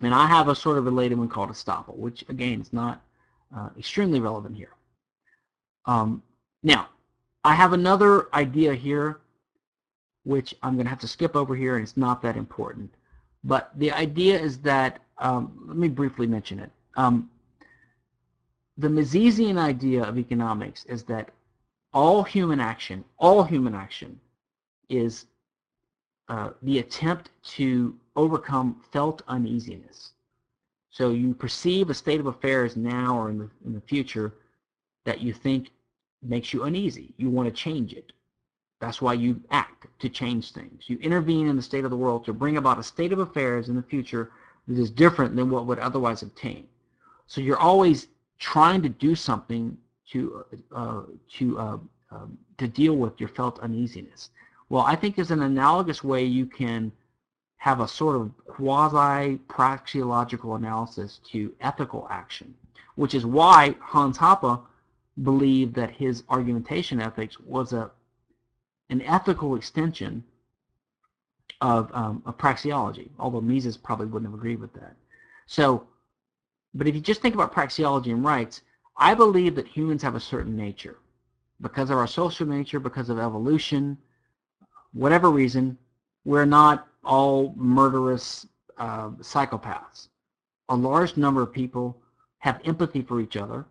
And I have a sort of related one called estoppel, which again is not uh, extremely relevant here. Um, now, I have another idea here, which I'm going to have to skip over here, and it's not that important. But the idea is that, um, let me briefly mention it. Um, the Misesian idea of economics is that all human action, all human action is uh, the attempt to overcome felt uneasiness. So you perceive a state of affairs now or in the, in the future that you think makes you uneasy. You want to change it. That's why you act to change things. You intervene in the state of the world to bring about a state of affairs in the future that is different than what would otherwise obtain. So you're always trying to do something to uh, to uh, um, to deal with your felt uneasiness. Well, I think there's an analogous way you can have a sort of quasi-praxeological analysis to ethical action, which is why Hans Hoppe believed that his argumentation ethics was a an ethical extension of, um, of praxeology, although Mises probably wouldn't have agreed with that. So but if you just think about praxeology and rights, I believe that humans have a certain nature. Because of our social nature, because of evolution, whatever reason, we're not all murderous uh, psychopaths. A large number of people have empathy for each other,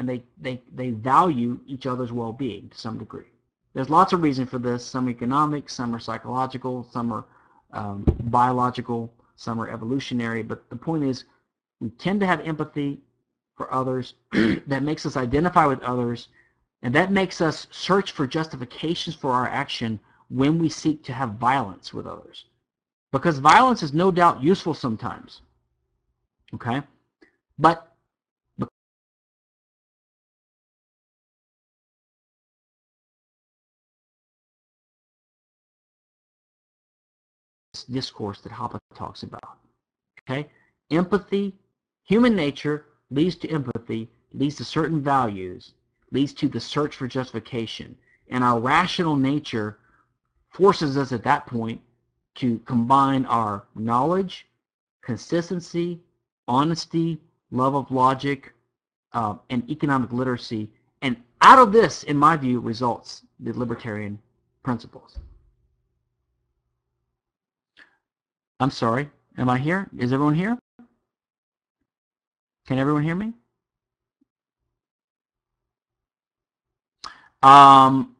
and they, they, they value each other's well-being to some degree. There's lots of reasons for this. Some economic, some are psychological, some are um, biological, some are evolutionary. But the point is, we tend to have empathy for others [CLEARS THROAT] that makes us identify with others And that makes us search for justifications for our action when we seek to have violence with others. Because violence is no doubt useful sometimes. Okay? But discourse that Hoppe talks about. Okay? Empathy, human nature leads to empathy, leads to certain values, leads to the search for justification. And our rational nature forces us at that point to combine our knowledge, consistency, honesty, love of logic, uh, and economic literacy. And out of this, in my view, results the libertarian principles. I'm sorry. Am I here? Is everyone here? Can everyone hear me? Um,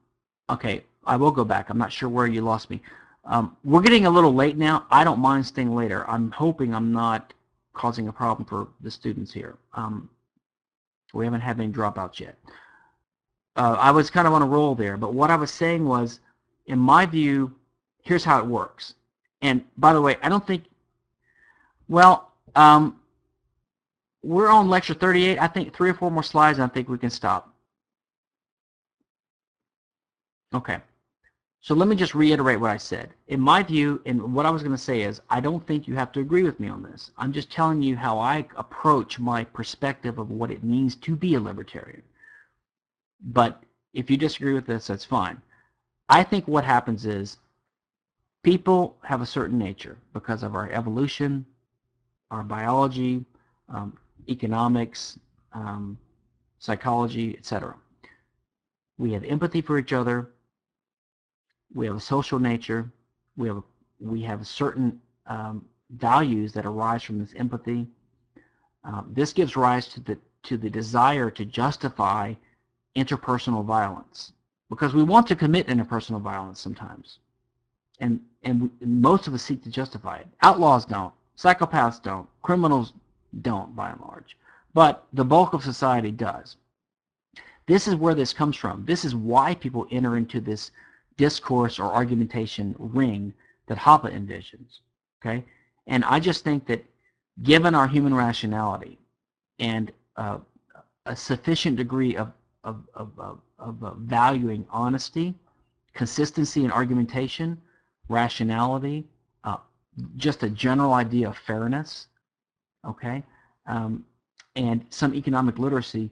okay, I will go back. I'm not sure where you lost me. Um, we're getting a little late now. I don't mind staying later. I'm hoping I'm not causing a problem for the students here. Um, we haven't had any dropouts yet. Uh, I was kind of on a roll there, but what I was saying was, in my view, here's how it works. And by the way, I don't think, well, um, we're on lecture 38. I think three or four more slides, and I think we can stop. Okay. So let me just reiterate what I said. In my view, and what I was going to say is, I don't think you have to agree with me on this. I'm just telling you how I approach my perspective of what it means to be a libertarian. But if you disagree with this, that's fine. I think what happens is people have a certain nature because of our evolution, our biology, um, economics, um, psychology, etc. We have empathy for each other. We have a social nature. We have we have certain um, values that arise from this empathy. Um, this gives rise to the to the desire to justify interpersonal violence because we want to commit interpersonal violence sometimes and and we, most of us seek to justify it. Outlaws don't. Psychopaths don't. Criminals don't, by and large. But the bulk of society does. This is where this comes from. This is why people enter into this discourse or argumentation ring that Hoppe envisions. Okay, and I just think that given our human rationality and uh, a sufficient degree of of, of, of, of valuing honesty, consistency in argumentation, rationality, uh, just a general idea of fairness, okay, um, and some economic literacy,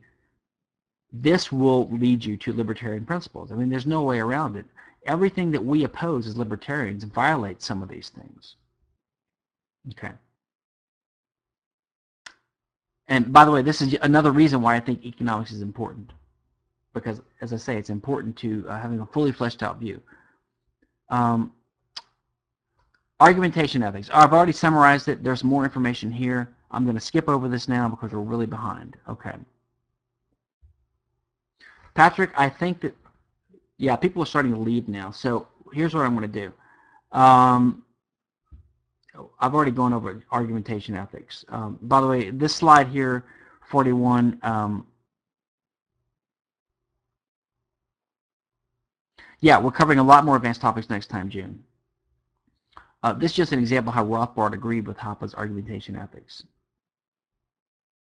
this will lead you to libertarian principles. I mean, there's no way around it. Everything that we oppose as libertarians violates some of these things. Okay. And by the way, this is another reason why I think economics is important. Because, as I say, it's important to uh, having a fully fleshed out view. Um, Argumentation ethics. I've already summarized it. There's more information here. I'm going to skip over this now because we're really behind. Okay. Patrick, I think that, yeah, people are starting to leave now. So here's what I'm going to do. Um, I've already gone over argumentation ethics. Um, by the way, this slide here, 41, um, yeah, we're covering a lot more advanced topics next time, June. Uh, this is just an example how Rothbard agreed with Hoppe's argumentation ethics.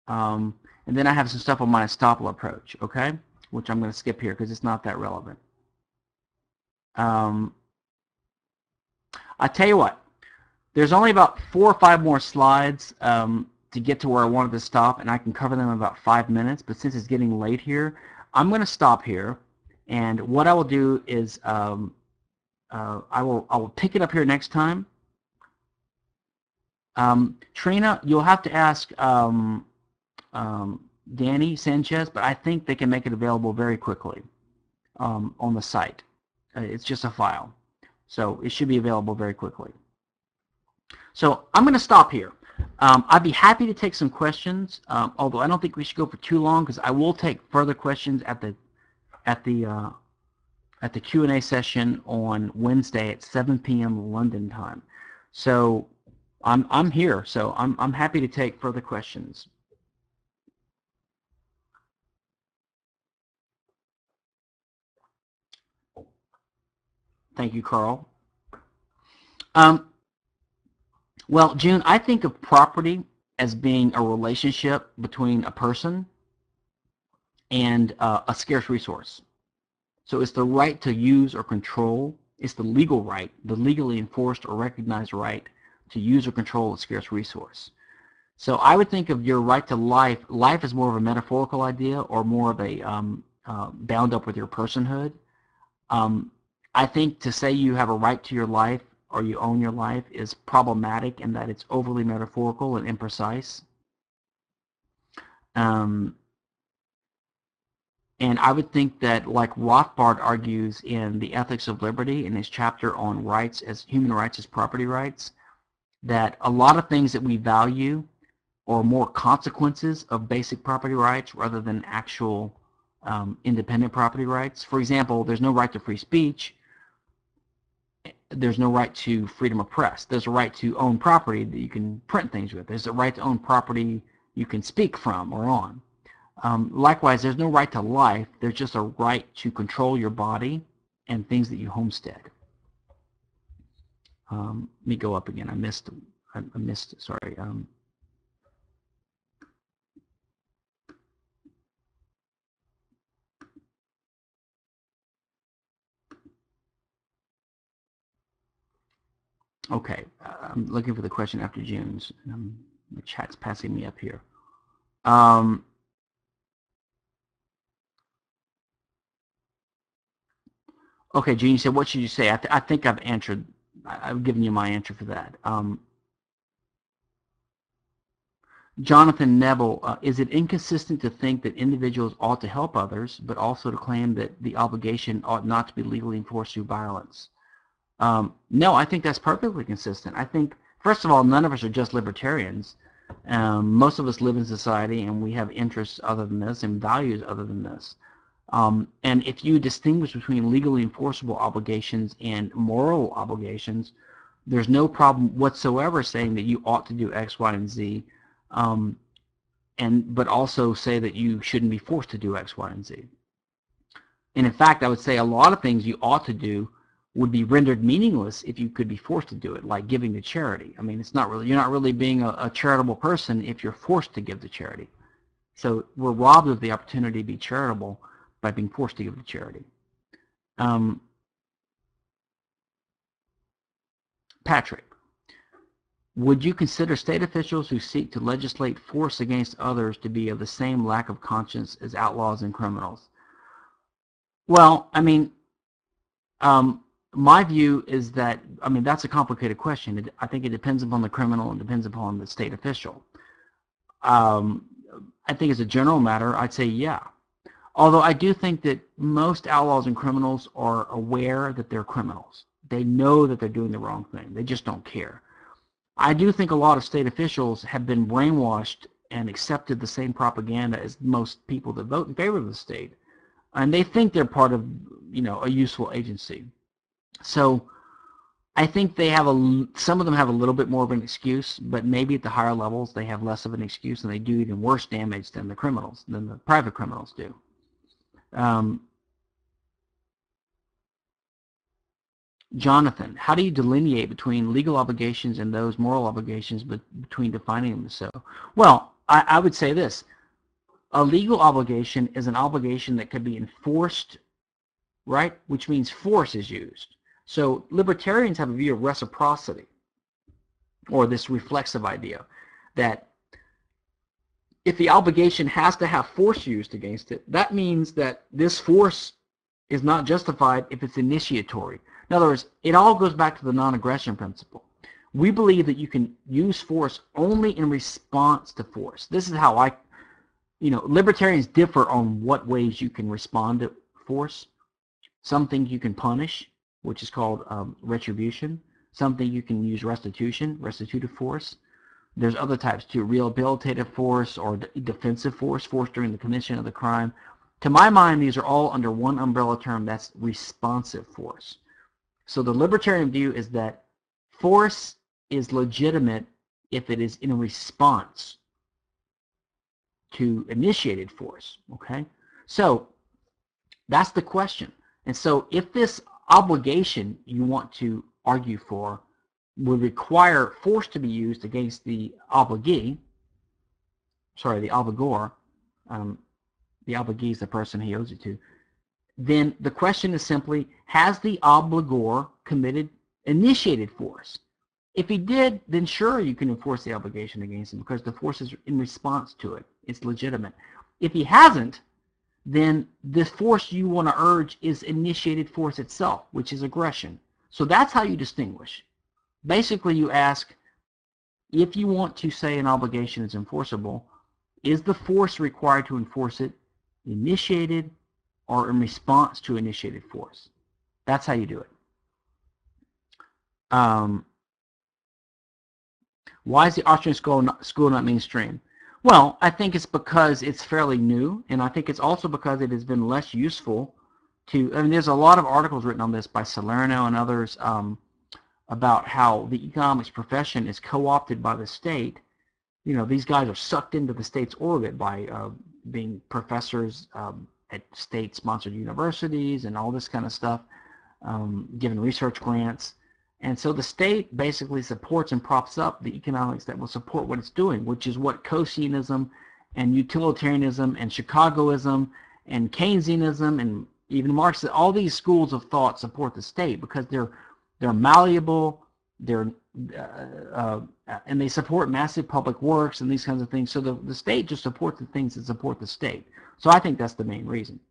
Um, and then I have some stuff on my estoppel approach, okay, which I'm going to skip here because it's not that relevant. Um, I tell you what, there's only about four or five more slides um, to get to where I wanted to stop, and I can cover them in about five minutes. But since it's getting late here, I'm going to stop here. And what I will do is um, uh, I will I will pick it up here next time. Um, Trina, you'll have to ask um, um, Danny Sanchez, but I think they can make it available very quickly um, on the site. Uh, it's just a file, so it should be available very quickly. So I'm going to stop here. Um, I'd be happy to take some questions, um, although I don't think we should go for too long because I will take further questions at the at the uh, at the Q&A session on Wednesday at 7 p.m. London time. So I'm, I'm here, so I'm, I'm happy to take further questions. Thank you, Carl. Um, well, June, I think of property as being a relationship between a person and uh, a scarce resource. So it's the right to use or control, it's the legal right, the legally enforced or recognized right to use or control a scarce resource. So I would think of your right to life, life is more of a metaphorical idea or more of a um, uh, bound up with your personhood. Um, I think to say you have a right to your life or you own your life is problematic in that it's overly metaphorical and imprecise. Um, and I would think that, like Rothbard argues in The Ethics of Liberty in his chapter on rights as human rights as property rights, that a lot of things that we value are more consequences of basic property rights rather than actual um, independent property rights. For example, there's no right to free speech, there's no right to freedom of press. There's a right to own property that you can print things with. There's a right to own property you can speak from or on. Um, likewise, there's no right to life. There's just a right to control your body and things that you homestead. Um, let me go up again. I missed. I, I missed. Sorry. Um, Okay, I'm looking for the question after June's. Um, the chat's passing me up here. Um, okay, you said, what should you say? I, th I think I've answered, I have given you my answer for that. Um, Jonathan Neville, uh, is it inconsistent to think that individuals ought to help others, but also to claim that the obligation ought not to be legally enforced through violence? Um, no, I think that's perfectly consistent. I think, first of all, none of us are just libertarians. Um, most of us live in society and we have interests other than this and values other than this. Um, and if you distinguish between legally enforceable obligations and moral obligations, there's no problem whatsoever saying that you ought to do X, Y, and Z, um, and but also say that you shouldn't be forced to do X, Y, and Z. And in fact, I would say a lot of things you ought to do would be rendered meaningless if you could be forced to do it, like giving to charity. I mean, it's not really, you're not really being a, a charitable person if you're forced to give to charity. So we're robbed of the opportunity to be charitable by being forced to give to charity. Um, Patrick, would you consider state officials who seek to legislate force against others to be of the same lack of conscience as outlaws and criminals? Well, I mean, um, my view is that, I mean, that's a complicated question. It, I think it depends upon the criminal and depends upon the state official. Um, I think as a general matter, I'd say yeah. Although I do think that most outlaws and criminals are aware that they're criminals. They know that they're doing the wrong thing. They just don't care. I do think a lot of state officials have been brainwashed and accepted the same propaganda as most people that vote in favor of the state. And they think they're part of, you know, a useful agency. So I think they have a, some of them have a little bit more of an excuse, but maybe at the higher levels they have less of an excuse and they do even worse damage than the criminals, than the private criminals do. Um, Jonathan, how do you delineate between legal obligations and those moral obligations but between defining them so? Well, I, I would say this. A legal obligation is an obligation that could be enforced, right? Which means force is used. So libertarians have a view of reciprocity, or this reflexive idea, that if the obligation has to have force used against it, that means that this force is not justified if it's initiatory. In other words, it all goes back to the non-aggression principle. We believe that you can use force only in response to force. This is how I, you know, libertarians differ on what ways you can respond to force. Some things you can punish, which is called um, retribution. Something you can use restitution, restitutive force. There's other types too, rehabilitative force or defensive force, force during the commission of the crime. To my mind, these are all under one umbrella term, that's responsive force. So the libertarian view is that force is legitimate if it is in response to initiated force, okay? So that's the question. And so if this obligation you want to argue for would require force to be used against the obligee, sorry, the obligor, um, the obligee is the person he owes it to, then the question is simply, has the obligor committed, initiated force? If he did, then sure you can enforce the obligation against him because the force is in response to it. It's legitimate. If he hasn't, then this force you want to urge is initiated force itself, which is aggression. So that's how you distinguish. Basically, you ask, if you want to say an obligation is enforceable, is the force required to enforce it initiated or in response to initiated force? That's how you do it. Um, why is the Austrian school not, school not mainstream? Well, I think it's because it's fairly new, and I think it's also because it has been less useful to, I mean, there's a lot of articles written on this by Salerno and others um, about how the economics profession is co-opted by the state. You know, these guys are sucked into the state's orbit by uh, being professors um, at state-sponsored universities and all this kind of stuff, um, given research grants. And so the state basically supports and props up the economics that will support what it's doing, which is what Coaseanism and utilitarianism and Chicagoism and Keynesianism and even Marxism, all these schools of thought support the state because they're they're malleable, they're uh, uh, and they support massive public works and these kinds of things. So the, the state just supports the things that support the state. So I think that's the main reason.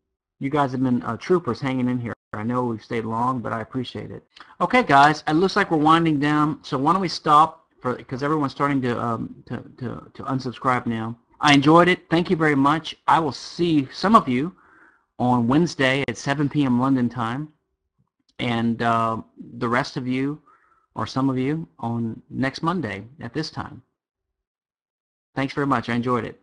You guys have been uh, troopers hanging in here. I know we've stayed long, but I appreciate it. Okay, guys, it looks like we're winding down. So why don't we stop because everyone's starting to, um, to to to unsubscribe now. I enjoyed it. Thank you very much. I will see some of you on Wednesday at 7 p.m. London time, and uh, the rest of you, or some of you, on next Monday at this time. Thanks very much. I enjoyed it.